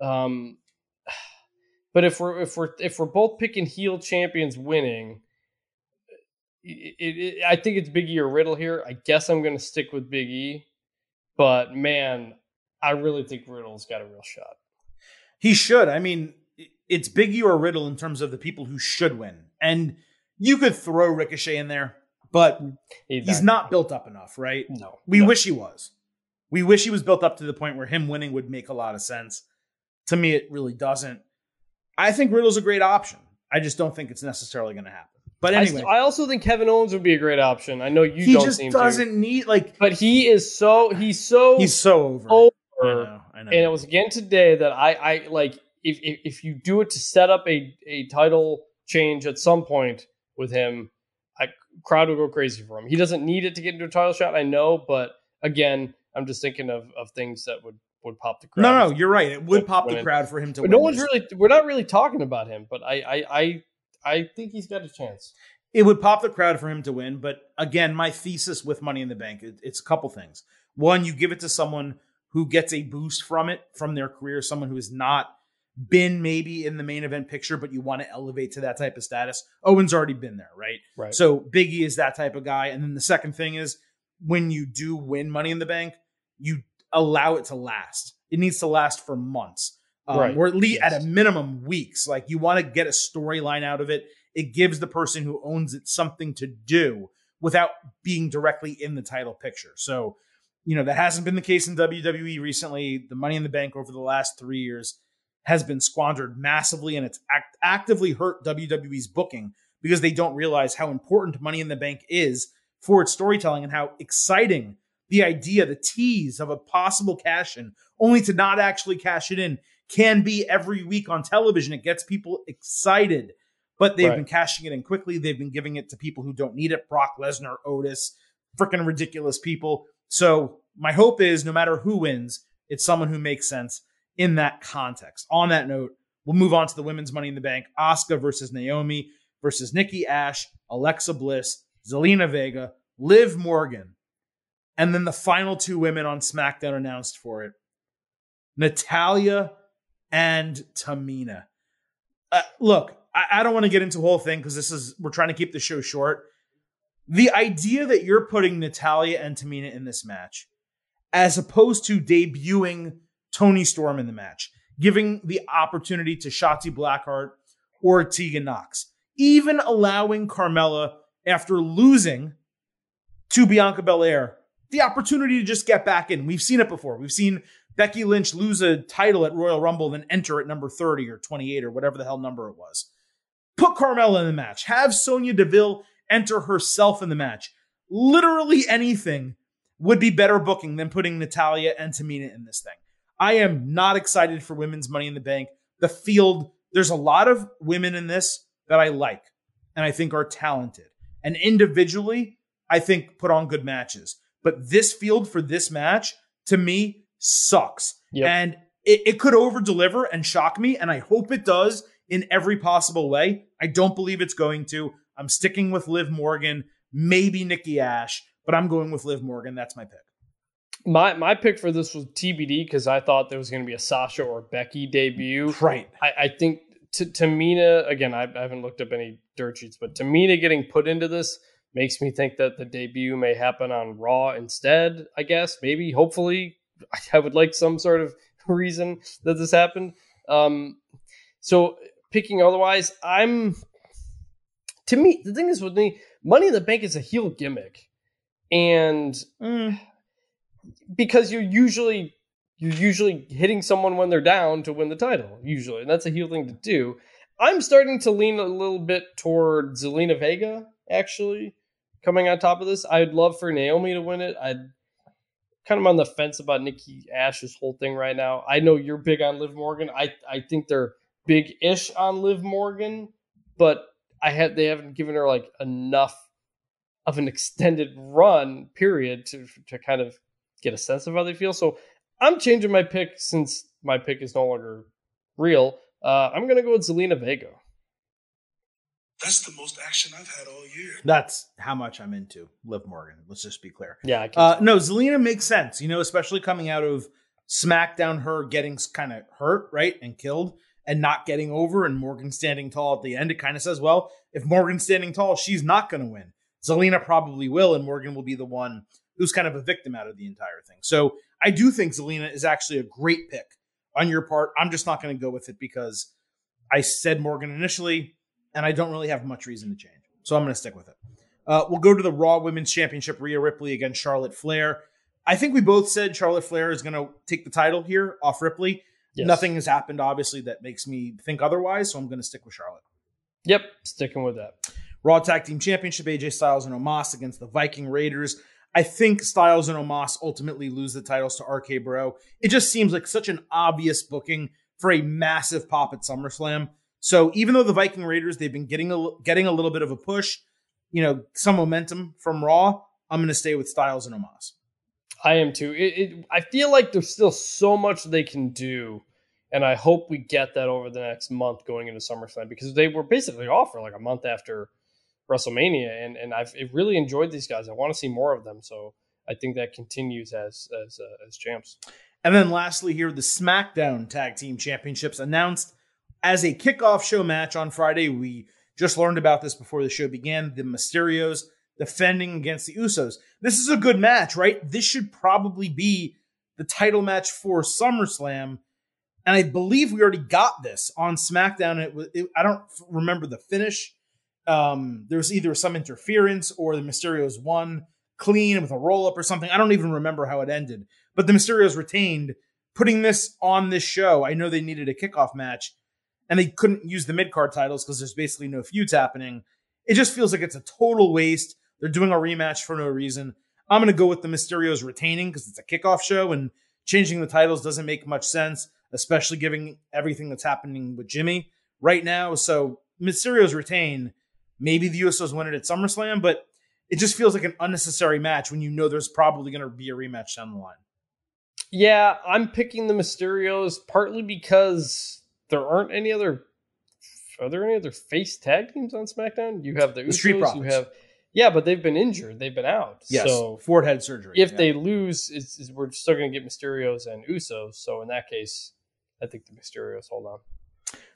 Um, but if we're if we're if we're both picking heel champions winning, it, it, it- I think it's Big E or Riddle here. I guess I'm going to stick with Big E, but man, I really think Riddle's got a real shot. He should. I mean, it's Big E or Riddle in terms of the people who should win. And you could throw Ricochet in there, but he's not built up enough, right? No, We no. wish he was. We wish he was built up to the point where him winning would make a lot of sense. To me, it really doesn't. I think Riddle's a great option. I just don't think it's necessarily going to happen. But I, anyway, I also think Kevin Owens would be a great option. I know you he don't just seem doesn't to, need like but he is so he's so he's so over. I know. I know. And it was again today that I I like if if, if you do it to set up a a title change at some point with him, I crowd will go crazy for him. He doesn't need it to get into a title shot, I know, but again, I'm just thinking of of things that would would pop the crowd. no, no, you're right. It would pop the crowd for him to But win. no one's this. really we're not really talking about him, but I I I, I think he's got a chance. it would pop the crowd for him to win. But again, my thesis with Money in the Bank, it- it's a couple things. One, you give it to someone who gets a boost from it, from their career, someone who has not been maybe in the main event picture, but you want to elevate to that type of status. Owen's already been there, right? Right. So Biggie is that type of guy. And then the second thing is when you do win Money in the Bank, you allow it to last. It needs to last for months, um, Right. or at least Yes. at a minimum weeks. Like you want to get a storyline out of it. It gives the person who owns it something to do without being directly in the title picture. So, you know, that hasn't been the case in WWE recently. The Money in the Bank over the last three years has been squandered massively, and it's act- actively hurt WWE's booking because they don't realize how important Money in the Bank is for its storytelling and how exciting the idea, the tease of a possible cash in, only to not actually cash it in, can be every week on television. It gets people excited, but they've Right. been cashing it in quickly. They've been giving it to people who don't need it Brock Lesnar, Otis, freaking ridiculous people. So, my hope is no matter who wins, it's someone who makes sense in that context. On that note, we'll move on to the women's Money in the Bank. Asuka versus Naomi versus Nikki Ash, Alexa Bliss, Zelina Vega, Liv Morgan, and then the final two women on SmackDown announced for it Natalya and Tamina. Uh, look, I, I don't want to get into the whole thing because this is, we're trying to keep the show short. The idea that you're putting Natalya and Tamina in this match, as opposed to debuting Toni Storm in the match, giving the opportunity to Shotzi Blackheart or Tegan Nox, even allowing Carmella after losing to Bianca Belair the opportunity to just get back in. We've seen it before. We've seen Becky Lynch lose a title at Royal Rumble, then enter at number 30 or 28 or whatever the hell number it was. Put Carmella in the match. Have Sonya Deville enter herself in the match. Literally anything would be better booking than putting Natalya and Tamina in this thing. I am not excited for women's Money in the Bank. The field, there's a lot of women in this that I like and I think are talented. And individually, I think put on good matches. But this field for this match, to me, sucks. Yep. And it, it could over deliver and shock me. And I hope it does in every possible way. I don't believe it's going to. I'm sticking with Liv Morgan, maybe Nikki Ash, but I'm going with Liv Morgan. That's my pick. My my pick for this was TBD because I thought there was going to be a Sasha or Becky debut. Right. I, I think T- Tamina again. I, I haven't looked up any dirt sheets, but Tamina getting put into this makes me think that the debut may happen on Raw instead. I guess maybe, hopefully, I would like some sort of reason that this happened. Um, so picking otherwise, I'm to me the thing is with me, Money in the Bank is a heel gimmick. and Mm. because you're usually you're usually hitting someone when they're down to win the title usually and that's a heel thing to do. I'm starting to lean a little bit toward zelina vega actually coming on top of this. I'd love for naomi to win it. I'd kind of on the fence about nikki ash's whole thing right now. I know you're big on liv morgan. I i think they're big-ish on liv morgan but i had they haven't given her like enough of an extended run period to to kind of get a sense of how they feel. So I'm changing my pick since my pick is no longer real. Uh, I'm gonna go with Zelina Vega. That's the most action I've had all year. That's how much I'm into Liv Morgan. Let's just be clear. Yeah, I can. Uh, no, Zelina makes sense, you know, especially coming out of SmackDown, her getting kind of hurt, right, and killed, and not getting over, and Morgan standing tall at the end. It kind of says, well, if Morgan's standing tall, she's not going to win. Zelina probably will, and Morgan will be the one who's kind of a victim out of the entire thing. So I do think Zelina is actually a great pick on your part. I'm just not going to go with it because I said Morgan initially, and I don't really have much reason to change. So I'm going to stick with it. Uh, we'll go to the Raw Women's Championship. Rhea Ripley against Charlotte Flair. I think we both said Charlotte Flair is going to take the title here off Ripley. Yes. Nothing has happened, obviously, that makes me think otherwise. So I'm going to stick with Charlotte. Yep, sticking with that. Raw Tag Team Championship, AJ Styles and Omos against the Viking Raiders. I think Styles and Omos ultimately lose the titles to RK Bro. It just seems like such an obvious booking for a massive pop at SummerSlam. So even though the Viking Raiders they've been getting a getting a little bit of a push, you know, some momentum from Raw, I'm going to stay with Styles and Omos. I am too. It, it, I feel like there's still so much they can do, and I hope we get that over the next month going into SummerSlam because they were basically off for like a month after WrestleMania, and and I've really enjoyed these guys. I want to see more of them, so I think that continues as as uh, as champs. And then lastly, here the SmackDown Tag Team Championships announced as a kickoff show match on Friday. We just learned about this before the show began. The Mysterios defending against the Usos. This is a good match, right? This should probably be the title match for SummerSlam. And I believe we already got this on SmackDown. It was it, I don't remember the finish. Um, there was either some interference or the Mysterios won clean with a roll up or something. I don't even remember how it ended. But the Mysterios retained, putting this on this show. I know they needed a kickoff match, and they couldn't use the mid card titles because there's basically no feuds happening. It just feels like it's a total waste. They're doing a rematch for no reason. I'm going to go with the Mysterios retaining because it's a kickoff show and changing the titles doesn't make much sense, especially given everything that's happening with Jimmy right now. So Mysterios retain. Maybe the Usos win it at SummerSlam, but it just feels like an unnecessary match when you know there's probably going to be a rematch down the line. Yeah, I'm picking the Mysterios partly because there aren't any other. Are there any other face tag teams on SmackDown? You have the, The Street Usos, Profits. You have, yeah, but they've been injured. They've been out. Yes, So Ford head surgery. if Yeah. they lose, it's, it's- we're still going to get Mysterios and Usos. So in that case, I think the Mysterios hold on.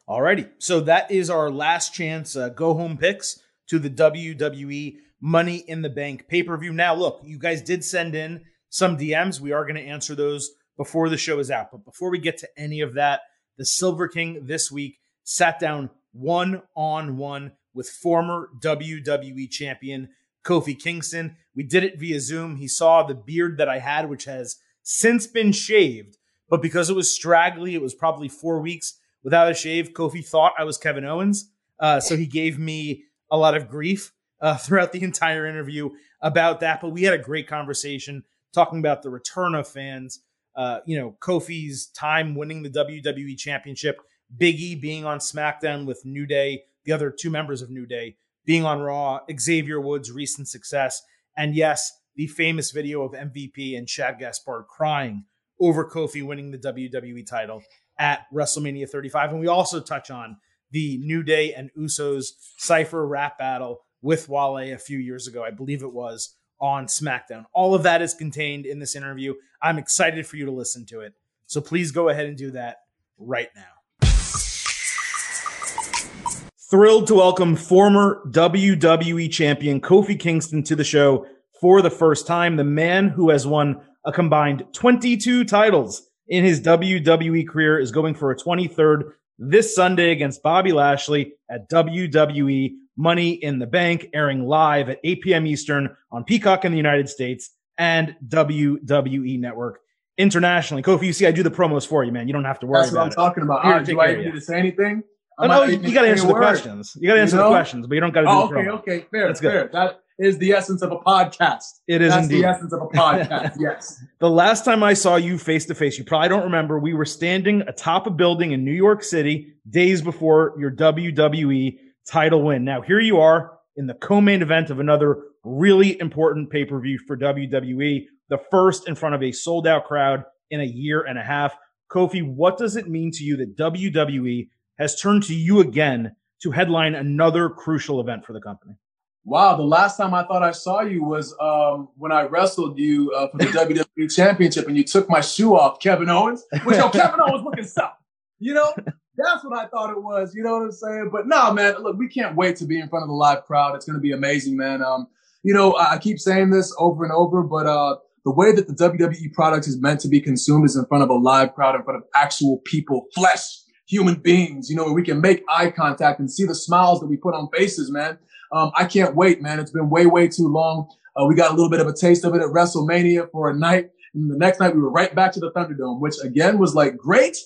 Alrighty, so that is our last chance uh, go home picks to the WWE Money in the Bank pay per view. Now, look, you guys did send in some DMs. We are going to answer those before the show is out. But before we get to any of that, the Silver King this week sat down one on one with former WWE champion Kofi Kingston. We did it via Zoom. He saw the beard that I had, which has since been shaved, but because it was straggly, it was probably four weeks without a shave. Kofi thought I was Kevin Owens. Uh, so he gave me a lot of grief uh, throughout the entire interview about that. But we had a great conversation talking about the return of fans. Uh, you know, Kofi's time winning the WWE Championship, Big E being on SmackDown with New Day, the other two members of New Day being on Raw, Xavier Woods' recent success, and yes, the famous video of MVP and Shad Gaspard crying over Kofi winning the WWE title at WrestleMania 35. And we also touch on the New Day and Usos Cypher rap battle with Wale a few years ago. I believe it was on SmackDown. All of that is contained in this interview. I'm excited for you to listen to it. So please go ahead and do that right now. Thrilled to welcome former WWE champion Kofi Kingston to the show for the first time. The man who has won a combined 22 titles in his WWE career is going for a 23rd this Sunday against Bobby Lashley at WWE Money in the Bank, airing live at 8 p.m. Eastern on Peacock in the United States and WWE Network internationally. Kofi, you see, I do the promos for you, man. You don't have to worry That's what I'm it. talking about. Right, do I need to say anything? Oh, no, you, you got to answer the word. questions. You got to answer You the questions, but you don't got to do Oh, the okay, promo. okay, fair, That's good. That is the essence of a podcast. It is That's indeed. the essence of a podcast. yes. The last time I saw you face to face, you probably don't remember, we were standing atop a building in New York City days before your WWE title win. Now, here you are in the co main event of another really important pay per view for WWE, the first in front of a sold out crowd in a year and a half. Kofi, what does it mean to you that WWE has turned to you again to headline another crucial event for the company? Wow, the last time I thought I saw you was um, when I wrestled you uh, for the WWE Championship, and you took my shoe off, Kevin Owens. Which yo, Kevin Owens looking south. You know, that's what I thought it was. You know what I'm saying? But no, man, look, we can't wait to be in front of the live crowd. It's going to be amazing, man. Um, you know, I I keep saying this over and over, but uh, the way that the WWE product is meant to be consumed is in front of a live crowd, in front of actual people, flesh, human beings. You know, where we can make eye contact and see the smiles that we put on faces, man. Um, I can't wait, man. It's been way, way too long. Uh, we got a little bit of a taste of it at WrestleMania for a night. And the next night we were right back to the Thunderdome, which again was like great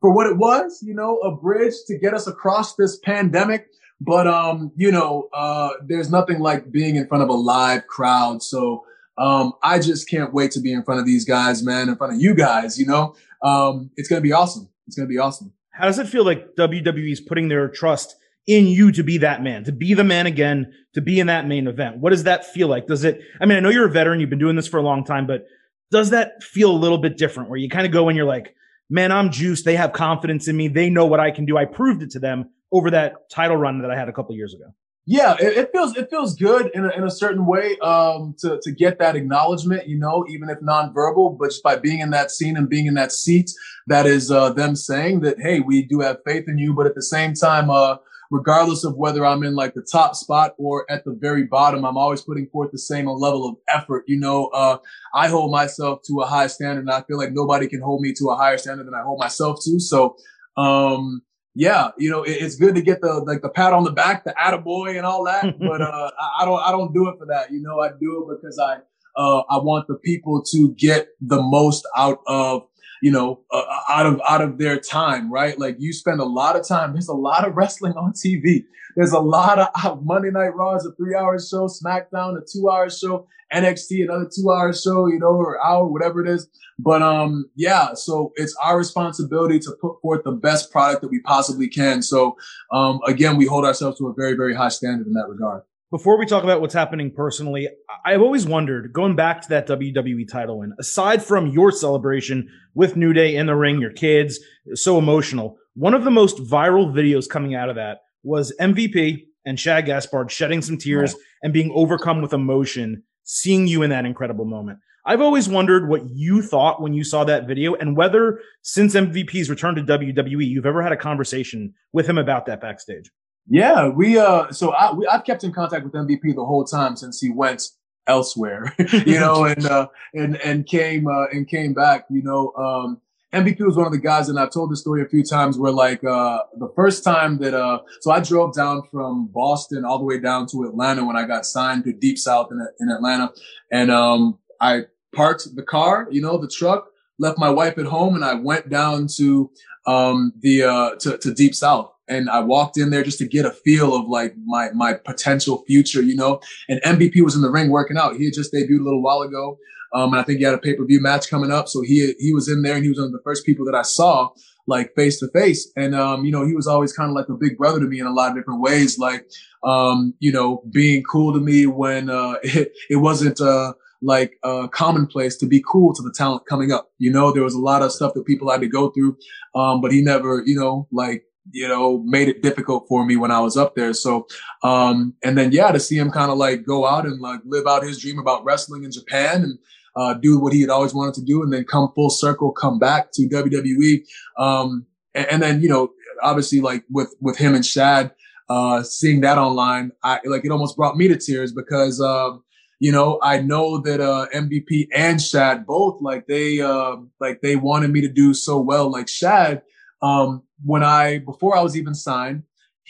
for what it was, you know, a bridge to get us across this pandemic. But, um, you know, uh, there's nothing like being in front of a live crowd. So, um, I just can't wait to be in front of these guys, man, in front of you guys, you know, um, it's going to be awesome. It's going to be awesome. How does it feel like WWE is putting their trust in you to be that man, to be the man again, to be in that main event? What does that feel like? Does it, I mean, I know you're a veteran, you've been doing this for a long time, but does that feel a little bit different where you kind of go and you're like, man, I'm juiced. They have confidence in me. They know what I can do. I proved it to them over that title run that I had a couple years ago. Yeah, it, it feels it feels good in a, in a certain way um, to to get that acknowledgement, you know, even if nonverbal, but just by being in that scene and being in that seat, that is uh, them saying that, hey, we do have faith in you, but at the same time, uh, regardless of whether I'm in like the top spot or at the very bottom, I'm always putting forth the same level of effort. You know, uh, I hold myself to a high standard, and I feel like nobody can hold me to a higher standard than I hold myself to. So. Um, yeah, you know, it, it's good to get the like the pat on the back, the attaboy and all that. but uh, I, I don't I don't do it for that. You know, I do it because I uh, I want the people to get the most out of you know uh, out of out of their time, right? Like you spend a lot of time. There's a lot of wrestling on TV. There's a lot of uh, Monday Night Raw is a three hour show, SmackDown a two hour show, NXT another two hour show, you know, or hour, whatever it is. But um, yeah, so it's our responsibility to put forth the best product that we possibly can. So um, again, we hold ourselves to a very, very high standard in that regard. Before we talk about what's happening personally, I've always wondered, going back to that WWE title win, aside from your celebration with New Day in the ring, your kids, so emotional, one of the most viral videos coming out of that was MVP and Shad Gaspard shedding some tears and being overcome with emotion, seeing you in that incredible moment. I've always wondered what you thought when you saw that video and whether since MVP's return to WWE, you've ever had a conversation with him about that backstage. Yeah, we uh, so I we, I've kept in contact with MVP the whole time since he went elsewhere, you know, and uh, and and came uh, and came back, you know. Um, MVP was one of the guys, and I've told this story a few times where like uh, the first time that uh, so I drove down from Boston all the way down to Atlanta when I got signed to Deep South in, in Atlanta, and um, I parked the car, you know, the truck, left my wife at home, and I went down to um, the uh, to, to Deep South and I walked in there just to get a feel of like my my potential future, you know. And MVP was in the ring working out. He had just debuted a little while ago, um, and I think he had a pay per view match coming up. So he he was in there, and he was one of the first people that I saw like face to face. And um, you know, he was always kind of like a big brother to me in a lot of different ways, like um, you know, being cool to me when uh, it, it wasn't. Uh, like uh, commonplace to be cool to the talent coming up. You know, there was a lot of stuff that people had to go through, um, but he never, you know, like you know, made it difficult for me when I was up there. So, um, and then yeah, to see him kind of like go out and like live out his dream about wrestling in Japan and uh, do what he had always wanted to do, and then come full circle, come back to WWE, um, and, and then you know, obviously like with with him and Shad, uh, seeing that online, I like it almost brought me to tears because. Uh, you know, I know that uh, MVP and Shad both like they uh, like they wanted me to do so well. Like Shad, um, when I before I was even signed,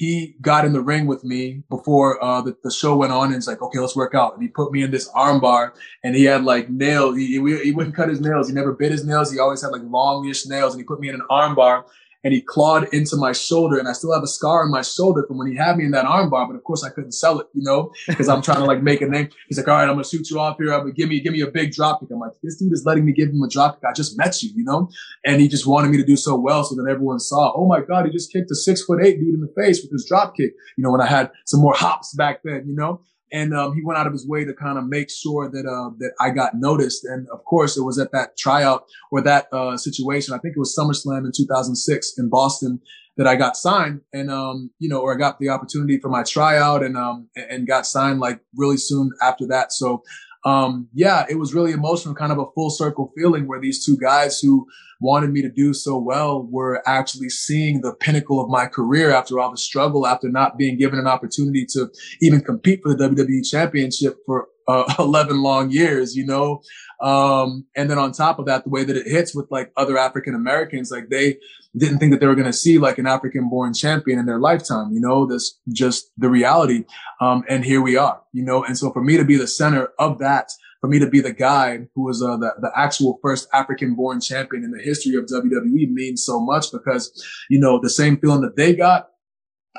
he got in the ring with me before uh, the, the show went on and he's like, okay, let's work out. And he put me in this armbar and he had like nails. He, he, he wouldn't cut his nails. He never bit his nails. He always had like longish nails and he put me in an armbar and he clawed into my shoulder and I still have a scar on my shoulder from when he had me in that armbar. But of course I couldn't sell it, you know, because I'm trying to like make a name. He's like, all right, I'm going to shoot you off here. I'm going to give me, give me a big drop kick. I'm like, this dude is letting me give him a drop kick. I just met you, you know, and he just wanted me to do so well. So that everyone saw, oh my God, he just kicked a six foot eight dude in the face with his drop kick. You know, when I had some more hops back then, you know, and um, he went out of his way to kind of make sure that uh, that I got noticed. And of course, it was at that tryout or that uh, situation. I think it was SummerSlam in 2006 in Boston that I got signed, and um, you know, or I got the opportunity for my tryout, and um, and got signed like really soon after that. So um, yeah, it was really emotional, kind of a full circle feeling where these two guys who wanted me to do so well were actually seeing the pinnacle of my career after all the struggle, after not being given an opportunity to even compete for the WWE championship for uh, 11 long years, you know? Um, and then on top of that, the way that it hits with like other African Americans, like they didn't think that they were going to see like an African born champion in their lifetime, you know, that's just the reality. Um, and here we are, you know, and so for me to be the center of that, for me to be the guy who was uh, the, the actual first African born champion in the history of WWE means so much because, you know, the same feeling that they got,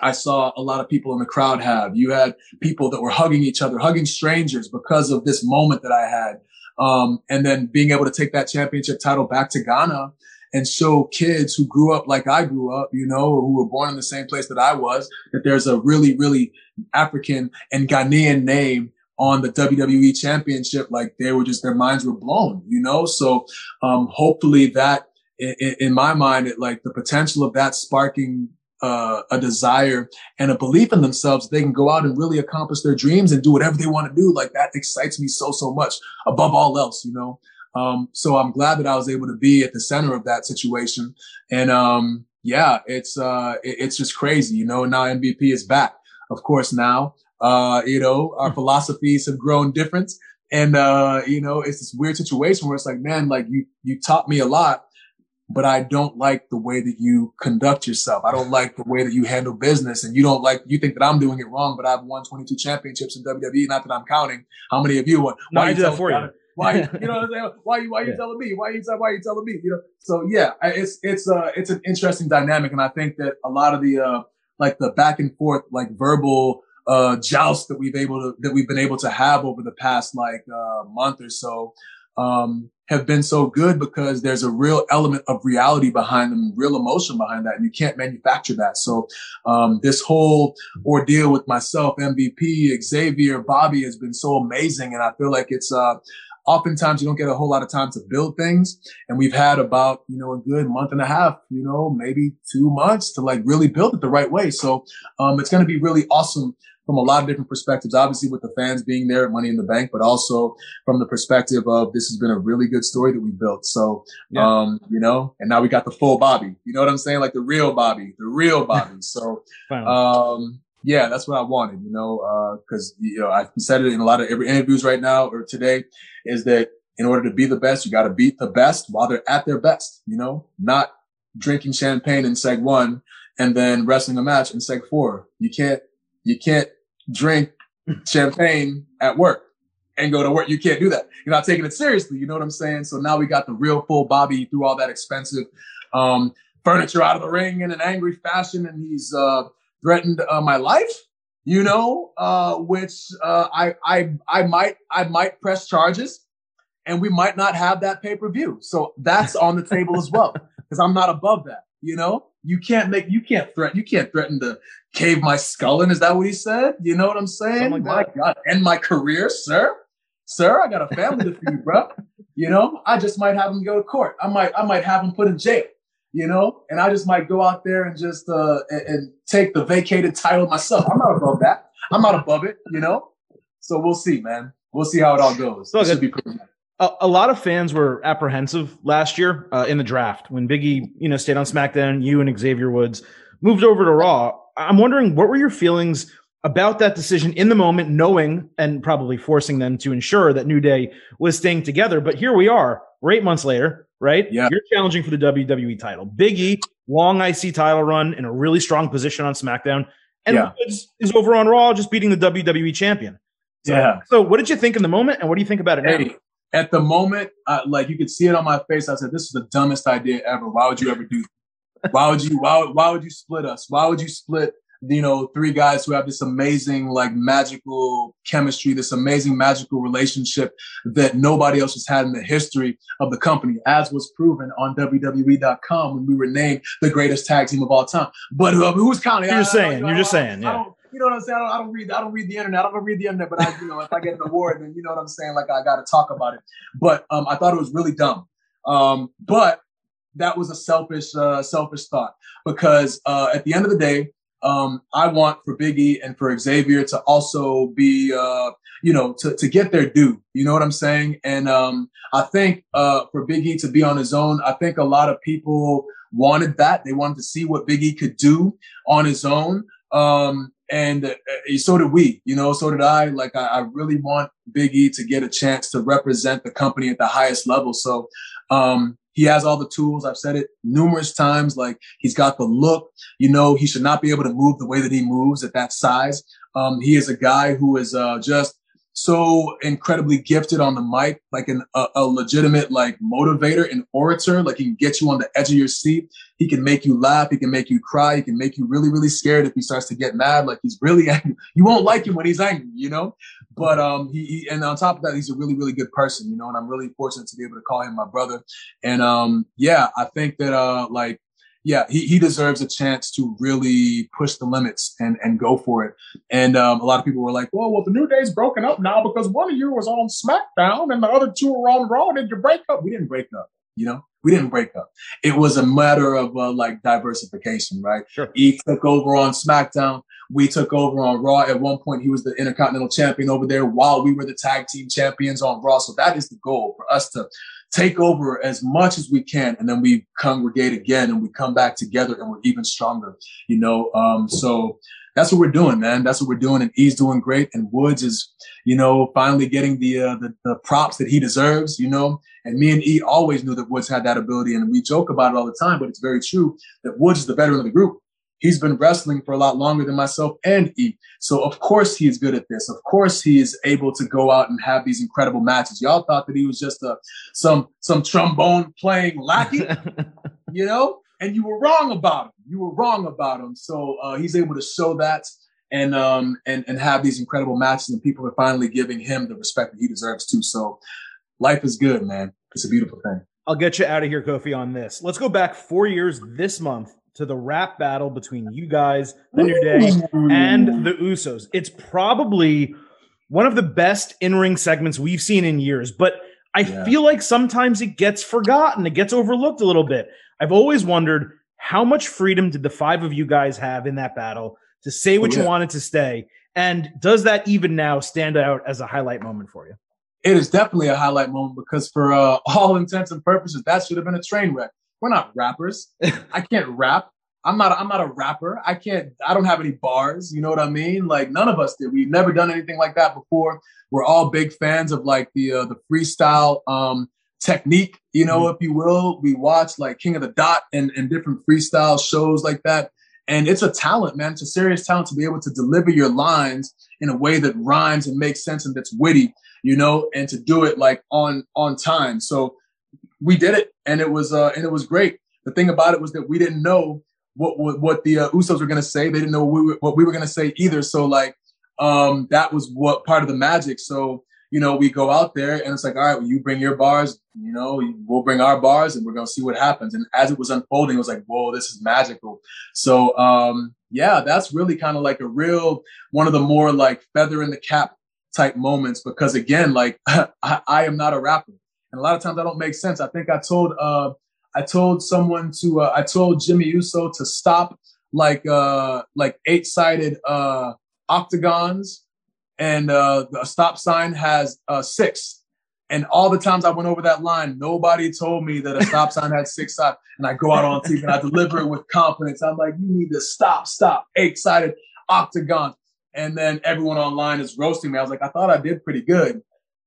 I saw a lot of people in the crowd have. You had people that were hugging each other, hugging strangers because of this moment that I had. Um, and then being able to take that championship title back to Ghana and show kids who grew up like I grew up, you know, or who were born in the same place that I was, that there's a really, really African and Ghanaian name on the WWE championship. Like they were just, their minds were blown, you know? So, um, hopefully that in, in my mind, it like the potential of that sparking uh, a desire and a belief in themselves, they can go out and really accomplish their dreams and do whatever they want to do. Like that excites me so, so much above all else, you know? Um, so I'm glad that I was able to be at the center of that situation. And, um, yeah, it's, uh, it, it's just crazy, you know, now MVP is back. Of course, now, uh, you know, our philosophies have grown different. And, uh, you know, it's this weird situation where it's like, man, like you, you taught me a lot but I don't like the way that you conduct yourself. I don't like the way that you handle business and you don't like, you think that I'm doing it wrong, but I've won 22 championships in WWE. Not that I'm counting how many of you won. Why no, you do that for you? Why, you know what I'm saying? Why you, why are you yeah. telling me? Why are you, why are you telling me? You know? So yeah, it's, it's, uh, it's an interesting dynamic. And I think that a lot of the, uh, like the back and forth, like verbal, uh, joust that we've able to, that we've been able to have over the past like, uh, month or so, um, have been so good because there's a real element of reality behind them, real emotion behind that, and you can't manufacture that. So, um, this whole ordeal with myself, MVP, Xavier, Bobby has been so amazing, and I feel like it's uh, oftentimes you don't get a whole lot of time to build things, and we've had about you know a good month and a half, you know, maybe two months to like really build it the right way. So, um, it's going to be really awesome from a lot of different perspectives, obviously with the fans being there at Money in the Bank, but also from the perspective of this has been a really good story that we built. So, yeah. um, you know, and now we got the full Bobby, you know what I'm saying? Like the real Bobby, the real Bobby. So, um, yeah, that's what I wanted, you know, uh, cause, you know, I've said it in a lot of every interviews right now or today is that in order to be the best, you got to beat the best while they're at their best, you know, not drinking champagne in seg one and then wrestling a match in seg four. You can't, you can't drink champagne at work and go to work. You can't do that. You're not taking it seriously. You know what I'm saying? So now we got the real full Bobby through all that expensive um, furniture out of the ring in an angry fashion, and he's uh, threatened uh, my life. You know, uh, which uh, I I I might I might press charges, and we might not have that pay per view. So that's on the table as well because I'm not above that. You know, you can't make, you can't threaten, you can't threaten to cave my skull in. Is that what he said? You know what I'm saying? Like my God, end my career, sir. Sir, I got a family to feed, bro. You know, I just might have him go to court. I might, I might have him put in jail. You know, and I just might go out there and just uh and, and take the vacated title myself. I'm not above that. I'm not above it. You know, so we'll see, man. We'll see how it all goes. It should be pretty nice a, a, lot of fans were apprehensive last year uh, in the draft when Biggie, you know, stayed on SmackDown. You and Xavier Woods moved over to Raw. I'm wondering what were your feelings about that decision in the moment, knowing and probably forcing them to ensure that New Day was staying together. But here we are, we're eight months later, right? Yeah. You're challenging for the WWE title. Biggie, long IC title run in a really strong position on SmackDown. and Yeah. Woods is over on Raw, just beating the WWE champion. So, Yeah. So, what did you think in the moment, and what do you think about it now? At the moment, uh, like you could see it on my face. I said, "This is the dumbest idea ever. Why would you ever do? Why would you? Why? Why would you split us? Why would you split? You know, three guys who have this amazing, like, magical chemistry, this amazing, magical relationship that nobody else has had in the history of the company, as was proven on WWE.com when we were named the greatest tag team of all time. But uh, who's counting? You're I- I- just saying, I- you're just I- saying, I yeah. You know what I'm saying? I don't, I don't read. I don't read the internet. I don't read the internet. But I, you know, if I get an award, then you know what I'm saying. Like I got to talk about it. But um, I thought it was really dumb. Um, but that was a selfish, uh, selfish thought because uh, at the end of the day, um, I want for Biggie and for Xavier to also be, uh, you know, to, to get their due. You know what I'm saying? And um, I think uh, for Biggie to be on his own, I think a lot of people wanted that. They wanted to see what Biggie could do on his own. Um, and uh, so did we, you know, so did I. Like, I, I really want Biggie to get a chance to represent the company at the highest level. So, um, he has all the tools. I've said it numerous times. Like, he's got the look, you know, he should not be able to move the way that he moves at that size. Um, he is a guy who is, uh, just so incredibly gifted on the mic, like an, a, a legitimate, like motivator and orator. Like, he can get you on the edge of your seat. He can make you laugh. He can make you cry. He can make you really, really scared if he starts to get mad. Like he's really angry. You won't like him when he's angry, you know? But, um, he, he, and on top of that, he's a really, really good person, you know, and I'm really fortunate to be able to call him my brother. And, um, yeah, I think that, uh, like, yeah, he, he deserves a chance to really push the limits and, and go for it. And um, a lot of people were like, well, well, the New Day's broken up now because one of you was on SmackDown and the other two were on Raw. Did you break up? We didn't break up, you know? We didn't break up. It was a matter of uh, like diversification, right? Sure. He took over on SmackDown. We took over on Raw. At one point, he was the Intercontinental Champion over there while we were the tag team champions on Raw. So that is the goal for us to take over as much as we can. And then we congregate again and we come back together and we're even stronger, you know? Um, so that's what we're doing, man. That's what we're doing. And he's doing great. And Woods is, you know, finally getting the, uh, the, the props that he deserves, you know? And me and E always knew that Woods had that ability. And we joke about it all the time, but it's very true that Woods is the veteran of the group. He's been wrestling for a lot longer than myself and E. So of course he's good at this. Of course he is able to go out and have these incredible matches. Y'all thought that he was just a some some trombone playing lackey, you know, and you were wrong about him. You were wrong about him. So uh, he's able to show that and um and and have these incredible matches, and people are finally giving him the respect that he deserves too. So life is good, man. It's a beautiful thing. I'll get you out of here, Kofi, on this. Let's go back four years this month to the rap battle between you guys, the New Day, and the Usos. It's probably one of the best in ring segments we've seen in years, but I Yeah. feel like sometimes it gets forgotten, it gets overlooked a little bit. I've always wondered how much freedom did the five of you guys have in that battle to say what you Yeah. wanted to say? And does that even now stand out as a highlight moment for you? It is definitely a highlight moment because, for uh, all intents and purposes, that should have been a train wreck. We're not rappers. I can't rap. I'm not. I'm not a rapper. I can't. I don't have any bars. You know what I mean? Like none of us did. We've never done anything like that before. We're all big fans of like the uh, the freestyle um, technique. You know, if you will. We watch like King of the Dot and and different freestyle shows like that. And it's a talent, man. It's a serious talent to be able to deliver your lines in a way that rhymes and makes sense and that's witty, you know, and to do it like on on time. So we did it, and it was uh, and it was great. The thing about it was that we didn't know what what, what the uh, Usos were going to say. They didn't know what we were, what we were going to say either. So like um, that was what part of the magic. So you know, we go out there and it's like, all right, well, you bring your bars, you know, we'll bring our bars and we're going to see what happens. And as it was unfolding, it was like, whoa, this is magical. So, um, yeah, that's really kind of like a real, one of the more like feather in the cap type moments because again, like I, I am not a rapper. And a lot of times I don't make sense. I think I told, uh, I told someone to, uh, I told Jimmy Uso to stop like, uh, like eight sided, uh, octagons and uh, stop sign has uh, six. And all the times I went over that line, nobody told me that a stop sign had six sides. And I go out on TV and I deliver it with confidence. I'm like, you need to stop, stop, eight sided octagon. And then everyone online is roasting me. I was like, I thought I did pretty good.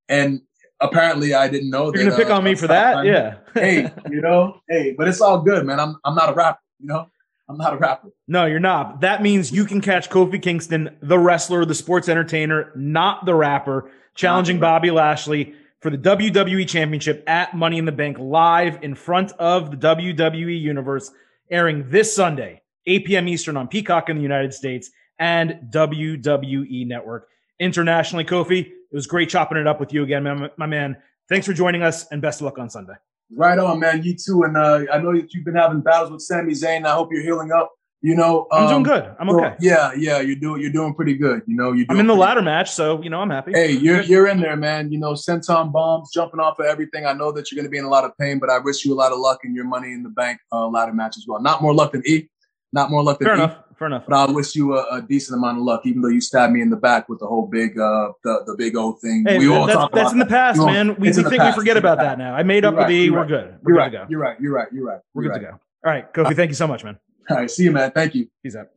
And apparently I didn't know You're that. to pick uh, on me for that? sign- Yeah. hey, you know, hey, but it's all good, man. I'm I'm not a rapper, you know. I'm not a rapper. No, you're not. That means you can catch Kofi Kingston, the wrestler, the sports entertainer, not the rapper, challenging Bobby Lashley for the WWE Championship at Money in the Bank live in front of the WWE Universe, airing this Sunday, 8 p.m. Eastern on Peacock in the United States and WWE Network. Internationally, Kofi, it was great chopping it up with you again, my, my man. Thanks for joining us and best of luck on Sunday. Right on, man. You too. And uh, I know that you've been having battles with Sami Zayn. I hope you're healing up. You know, I'm doing um, good. I'm okay. yeah, yeah. You're doing you're doing pretty good. You know, you're. I'm in the ladder match, so you know I'm happy. Hey, you're you're in there, man. You know, senton bombs, jumping off of everything. I know that you're going to be in a lot of pain, but I wish you a lot of luck in your Money in the Bank uh, ladder match as well. Not more luck than E, not more luck than Fair E, enough. Fair enough. but I wish you a, a decent amount of luck. Even though you stabbed me in the back with the whole big uh the, the big old thing. Hey, we all that's, talk that's in the past, all- man. We, we think past. we forget about that now. I made up with right. E. You're We're right. good. We're You're good right. to go. You're right. You're right. You're right. We're You're good to go. All right, Kofi. Thank you so much, man. All right. See you, man. Thank you. Peace out.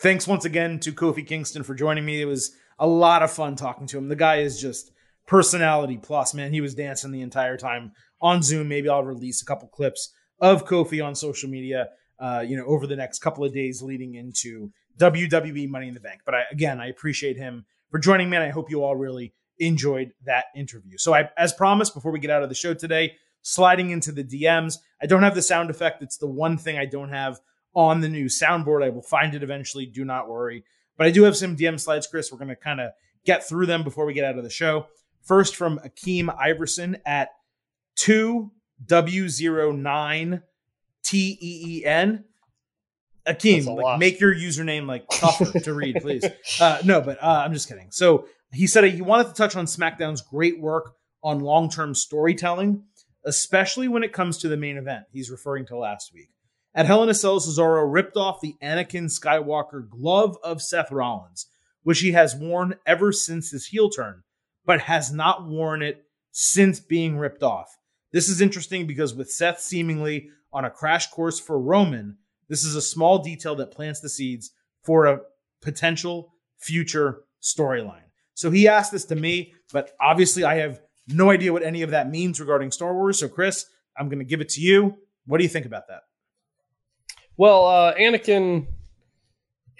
Thanks once again to Kofi Kingston for joining me. It was a lot of fun talking to him. The guy is just personality plus, man. He was dancing the entire time on Zoom. Maybe I'll release a couple clips of Kofi on social media, uh, you know, over the next couple of days leading into WWE Money in the Bank. But I, again, I appreciate him for joining me, and I hope you all really enjoyed that interview. So, I, as promised, before we get out of the show today, sliding into the DMs, I don't have the sound effect. It's the one thing I don't have on the new soundboard. I will find it eventually. Do not worry. But I do have some DM slides, Chris. We're going to kind of get through them before we get out of the show. First from Akeem Iverson at two W09TEEN. Akeem, like, make your username like tougher to read, please. Uh, no, but uh, I'm just kidding. So he said he wanted to touch on SmackDown's great work on long term storytelling, especially when it comes to the main event. He's referring to last week. At Hell in a Cell, Cesaro ripped off the Anakin Skywalker glove of Seth Rollins, which he has worn ever since his heel turn, but has not worn it since being ripped off. This is interesting because with Seth seemingly on a crash course for Roman, this is a small detail that plants the seeds for a potential future storyline. So he asked this to me, but obviously I have no idea what any of that means regarding Star Wars. So, Chris, I'm going to give it to you. What do you think about that? Well, uh, Anakin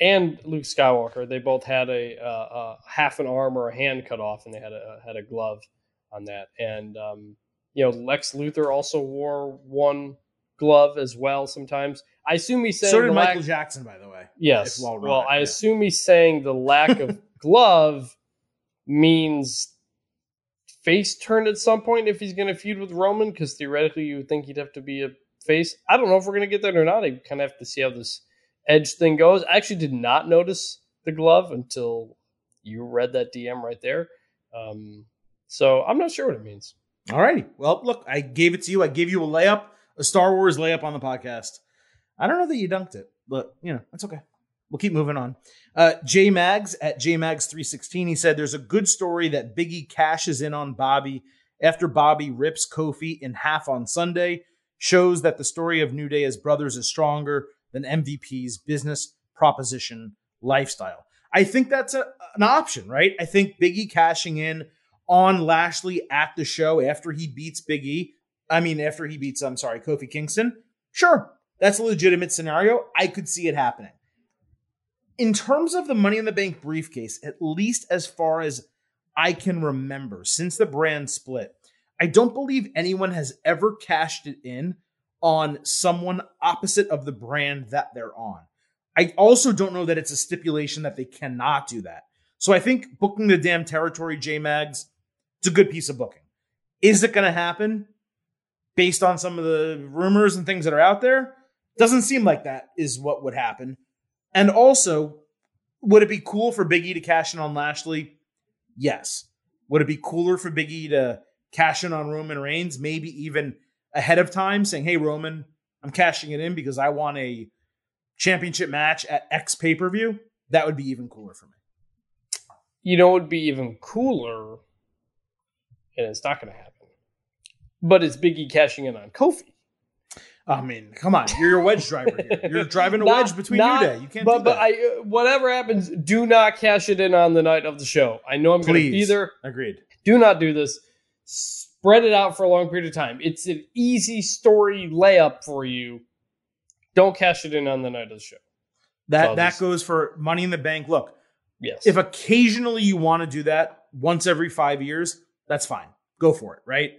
and Luke Skywalker, they both had a, uh, uh, half an arm or a hand cut off, and they had a had a glove on that. And um, you know, Lex Luthor also wore one glove as well. Sometimes I assume he's saying So did the Michael lack- Jackson, by the way. Yes. if while we're Well, it, I yeah. assume he's saying the lack of glove means face turned at some point if he's going to feud with Roman, because theoretically you would think he'd have to be a face. I don't know if we're going to get that or not. I kind of have to see how this Edge thing goes. I actually did not notice the glove until you read that DM right there. Um, so I'm not sure what it means. All righty. Well, look, I gave it to you. I gave you a layup, a Star Wars layup on the podcast. I don't know that you dunked it, but you know, that's okay. We'll keep moving on. Uh, J Mags at J Mags 316, he said there's a good story that Biggie cashes in on Bobby after Bobby rips Kofi in half on Sunday. Shows that the story of New Day as brothers is stronger than MVP's business proposition lifestyle. I think that's a, an option, right? I think Biggie cashing in on Lashley at the show after he beats Big E. I mean, after he beats, I'm sorry, Kofi Kingston. Sure, that's a legitimate scenario. I could see it happening. In terms of the Money in the Bank briefcase, at least as far as I can remember, since the brand split, I don't believe anyone has ever cashed it in on someone opposite of the brand that they're on. I also don't know that it's a stipulation that they cannot do that. So I think booking the damn territory, J Mags, it's a good piece of booking. Is it going to happen based on some of the rumors and things that are out there? Doesn't seem like that is what would happen. And also, would it be cool for Big E to cash in on Lashley? Yes. Would it be cooler for Big E to cash in on Roman Reigns, maybe even ahead of time, saying, hey, Roman, I'm cashing it in because I want a championship match at X pay per view? That would be even cooler for me. You know, it would be even cooler, and it's not going to happen. But it's Biggie cashing in on Kofi. I mean, come on, you're your wedge driver here. You're driving a Not- wedge between not- New Day. You can't but do but that. I uh, whatever happens, do not cash it in on the night of the show. I know I'm going to be there. Agreed. Do not do this. Spread it out for a long period of time. It's an easy story layup for you Don't cash it in on the night of the show. That So that just- goes for Money in the Bank. Look, Yes. if occasionally you want to do that once every five years, that's fine. Go for it, right?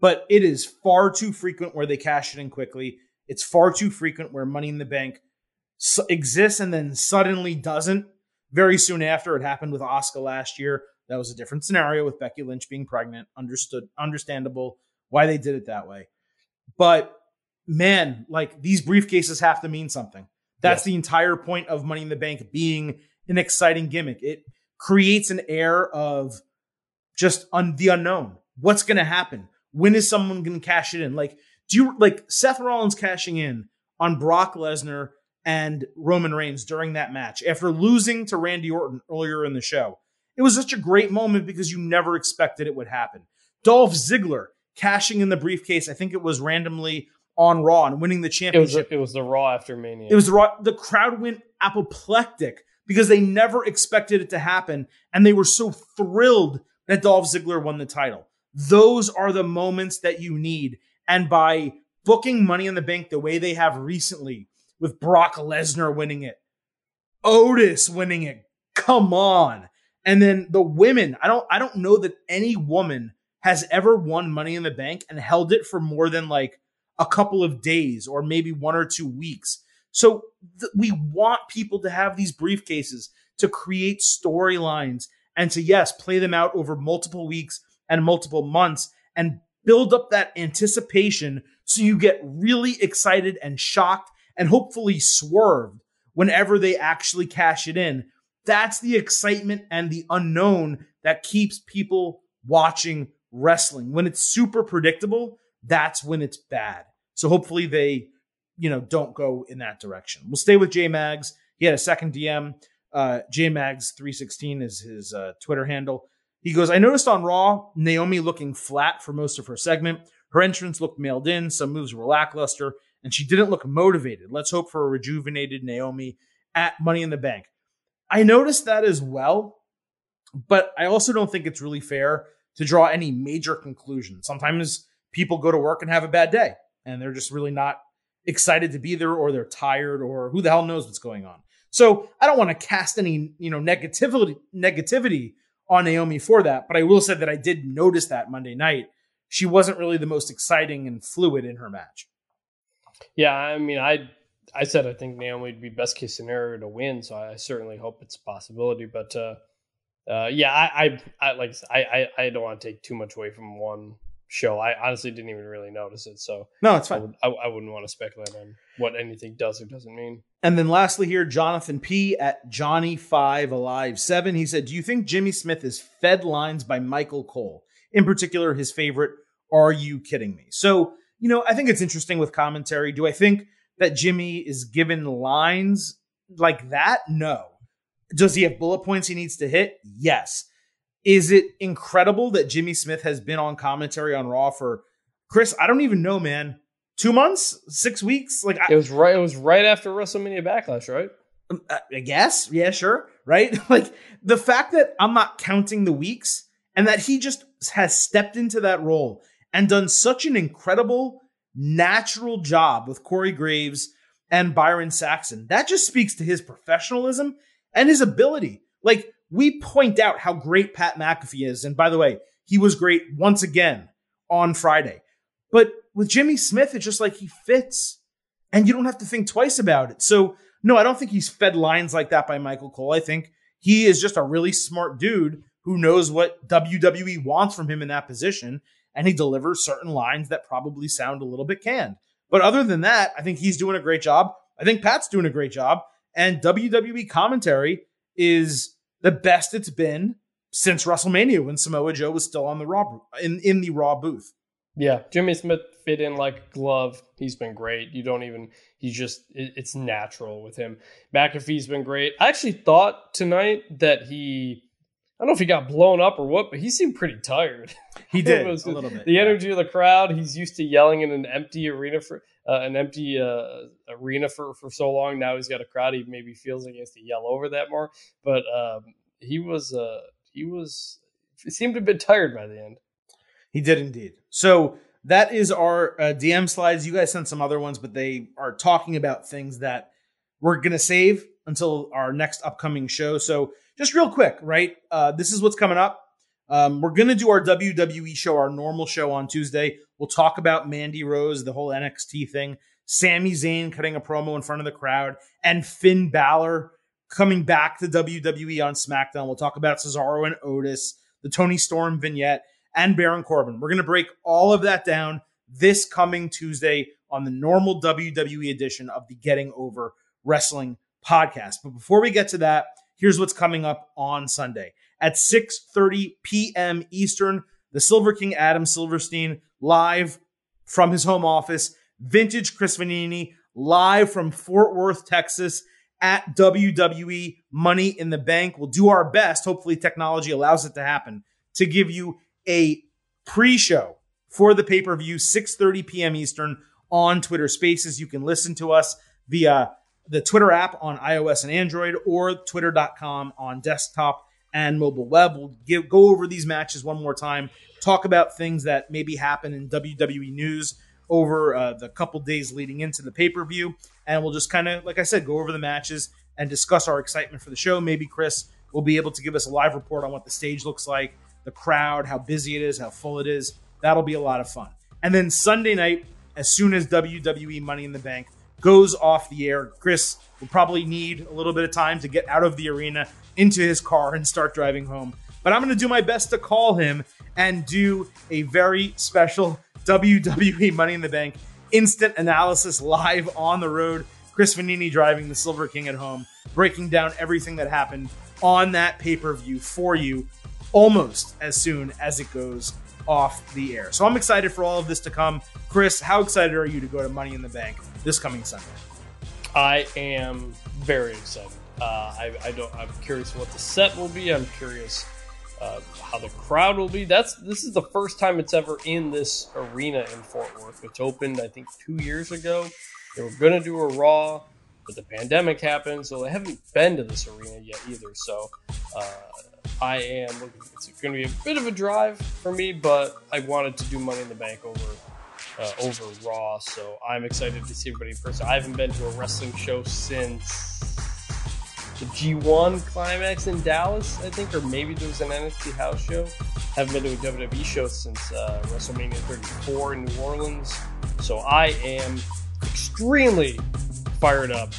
But it is far too frequent where they cash it in quickly. It's far too frequent where Money in the Bank exists and then suddenly doesn't. Very soon after, it happened with Asuka last year. That was a different scenario with Becky Lynch being pregnant. Understood, understandable why they did it that way. But man, like these briefcases have to mean something. That's the entire point of Money in the Bank being an exciting gimmick. It creates an air of just on the unknown. What's going to happen? When is someone going to cash it in? Like, do you like Seth Rollins cashing in on Brock Lesnar and Roman Reigns during that match after losing to Randy Orton earlier in the show? It was such a great moment because you never expected it would happen. Dolph Ziggler cashing in the briefcase. I think it was randomly on Raw and winning the it was championship. it was the Raw after Mania. It was the, raw- the crowd went apoplectic because they never expected it to happen, and they were so thrilled that Dolph Ziggler won the title. Those are the moments that you need, and by booking Money in the Bank the way they have recently, with Brock Lesnar winning it, Otis winning it, come on, and then the women. I don't I don't know that any woman has ever won Money in the Bank and held it for more than like a couple of days or maybe one or two weeks. So th- we want people to have these briefcases to create storylines and to, yes, play them out over multiple weeks and multiple months and build up that anticipation so you get really excited and shocked and hopefully swerved whenever they actually cash it in. That's the excitement and the unknown that keeps people watching wrestling. When it's super predictable, that's when it's bad. So hopefully they, you know, don't go in that direction. We'll stay with J Mags. He had a second DM. Uh, J Mags three sixteen is his uh, Twitter handle. He goes, I noticed on Raw Naomi looking flat for most of her segment. Her entrance looked mailed in. Some moves were lackluster, and she didn't look motivated. Let's hope for a rejuvenated Naomi at Money in the Bank. I noticed that as well, but I also don't think it's really fair to draw any major conclusion. Sometimes people go to work and have a bad day and they're just really not excited to be there or they're tired or who the hell knows what's going on. So I don't want to cast any, you know, negativity negativity on Naomi for that, but I will say that I did notice that Monday night. She wasn't really the most exciting and fluid in her match. Yeah, I mean, I I said I think Naomi would be best case scenario to win, so I certainly hope it's a possibility. But uh, uh, yeah, I, I I like I I I don't want to take too much away from one show. I honestly didn't even really notice it, so No, it's I, fine. would, I, I wouldn't want to speculate on what anything does or doesn't mean. And then lastly here, Jonathan P at Johnny5 Alive 7. He said, Do you think Jimmy Smith is fed lines by Michael Cole? In particular, his favorite, Are You Kidding Me? So, you know, I think it's interesting with commentary. Do I think that Jimmy is given lines like that? No. Does he have bullet points he needs to hit? Yes. Is it incredible that Jimmy Smith has been on commentary on Raw for Chris? I don't even know, man. Two months, six weeks? Like, I, It was right. It was right after WrestleMania Backlash, right? uh, I guess. Yeah, sure. Right? like the fact that I'm not counting the weeks and that he just has stepped into that role and done such an incredible, natural job with Corey Graves and Byron Saxton. That just speaks to his professionalism and his ability. Like we point out how great Pat McAfee is. And by the way, he was great once again on Friday. But with Jimmy Smith, it's just like he fits and you don't have to think twice about it. So, no, I don't think he's fed lines like that by Michael Cole. I think he is just a really smart dude who knows what WWE wants from him in that position, and he delivers certain lines that probably sound a little bit canned. But other than that, I think he's doing a great job. I think Pat's doing a great job, and WWE commentary is the best it's been since WrestleMania when Samoa Joe was still on the Raw in in the Raw booth. Yeah, Jimmy Smith fit in like a glove. He's been great. You don't even. He's just. It, it's natural with him. McAfee's been great. I actually thought tonight that he. I don't know if he got blown up or what, but he seemed pretty tired. He did a little bit. The yeah. energy of the crowd. He's used to yelling in an empty arena for uh, an empty uh, arena for for so long. Now he's got a crowd. He maybe feels like he has to yell over that more. But um, he was. Uh, he was. He seemed a bit tired by the end. He did indeed. So that is our uh, DM slides. You guys sent some other ones, but they are talking about things that we're to save until our next upcoming show. So, just real quick, right? Uh, this is what's coming up. Um, we're to do our WWE show, our normal show on Tuesday. We'll talk about Mandy Rose, the whole NXT thing, Sami Zayn cutting a promo in front of the crowd, and Finn Balor coming back to WWE on SmackDown. We'll talk about Cesaro and Otis, the Toni Storm vignette, and Baron Corbin. We're going to break all of that down this coming Tuesday on the normal WWE edition of the Getting Over Wrestling podcast. But before we get to that, here's what's coming up on Sunday. At 6:30 p.m. Eastern, the Silver King Adam Silverstein live from his home office, vintage Chris Vannini live from Fort Worth, Texas at WWE Money in the Bank. We'll do our best, hopefully technology allows it to happen, to give you a pre-show for the pay-per-view 6:30 p.m. Eastern on Twitter Spaces. You can listen to us via the Twitter app on iOS and Android or twitter.com on desktop and mobile web. We'll give, go over these matches one more time, talk about things that maybe happen in WWE news over uh, the couple days leading into the pay per view. And we'll just kind of, like I said, go over the matches and discuss our excitement for the show. Maybe Chris will be able to give us a live report on what the stage looks like, the crowd, how busy it is, how full it is. That'll be a lot of fun. And then Sunday night, as soon as WWE Money in the Bank goes off the air, Chris will probably need a little bit of time to get out of the arena into his car and start driving home. But I'm going to do my best to call him and do a very special WWE Money in the Bank instant analysis live on the road. Chris Vannini driving the Silver King at home, breaking down everything that happened on that pay per view for you almost as soon as it goes off the air. So I'm excited for all of this to come. Chris, how excited are you to go to Money in the Bank this coming Sunday? I am very excited. Uh, I, I, don't. I'm curious what the set will be. I'm curious uh, how the crowd will be. That's this is the first time it's ever in this arena in Fort Worth, which opened I think two years ago. They were gonna do a Raw, but the pandemic happened, so they haven't been to this arena yet either. So uh, I am. looking. It's gonna be a bit of a drive for me, but I wanted to do Money in the Bank over. Uh, over Raw, so I'm excited to see everybody in person. I haven't been to a wrestling show since the G1 climax in Dallas, I think, or maybe there was an NXT house show. Haven't been to a WWE show since uh, WrestleMania 34 in New Orleans. So I am extremely fired up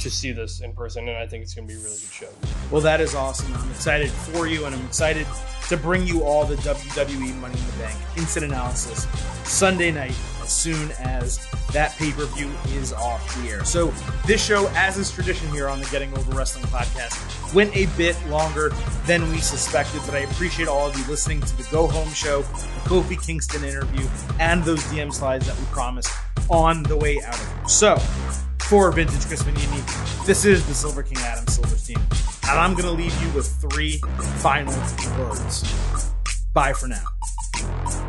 to see this in person, and I think it's going to be a really good show. Well, that is awesome. I'm excited for you, and I'm excited to bring you all the WWE Money in the Bank instant analysis Sunday night as soon as that pay per view is off the air. So, this show, as is tradition here on the Getting Over Wrestling podcast, went a bit longer than we suspected, but I appreciate all of you listening to the Go Home show, the Kofi Kingston interview, and those DM slides that we promised on the way out of here. So, for Vintage Chris Vannini, this is the Silver King Adam Silverstein, and I'm going to leave you with three final words. Bye for now.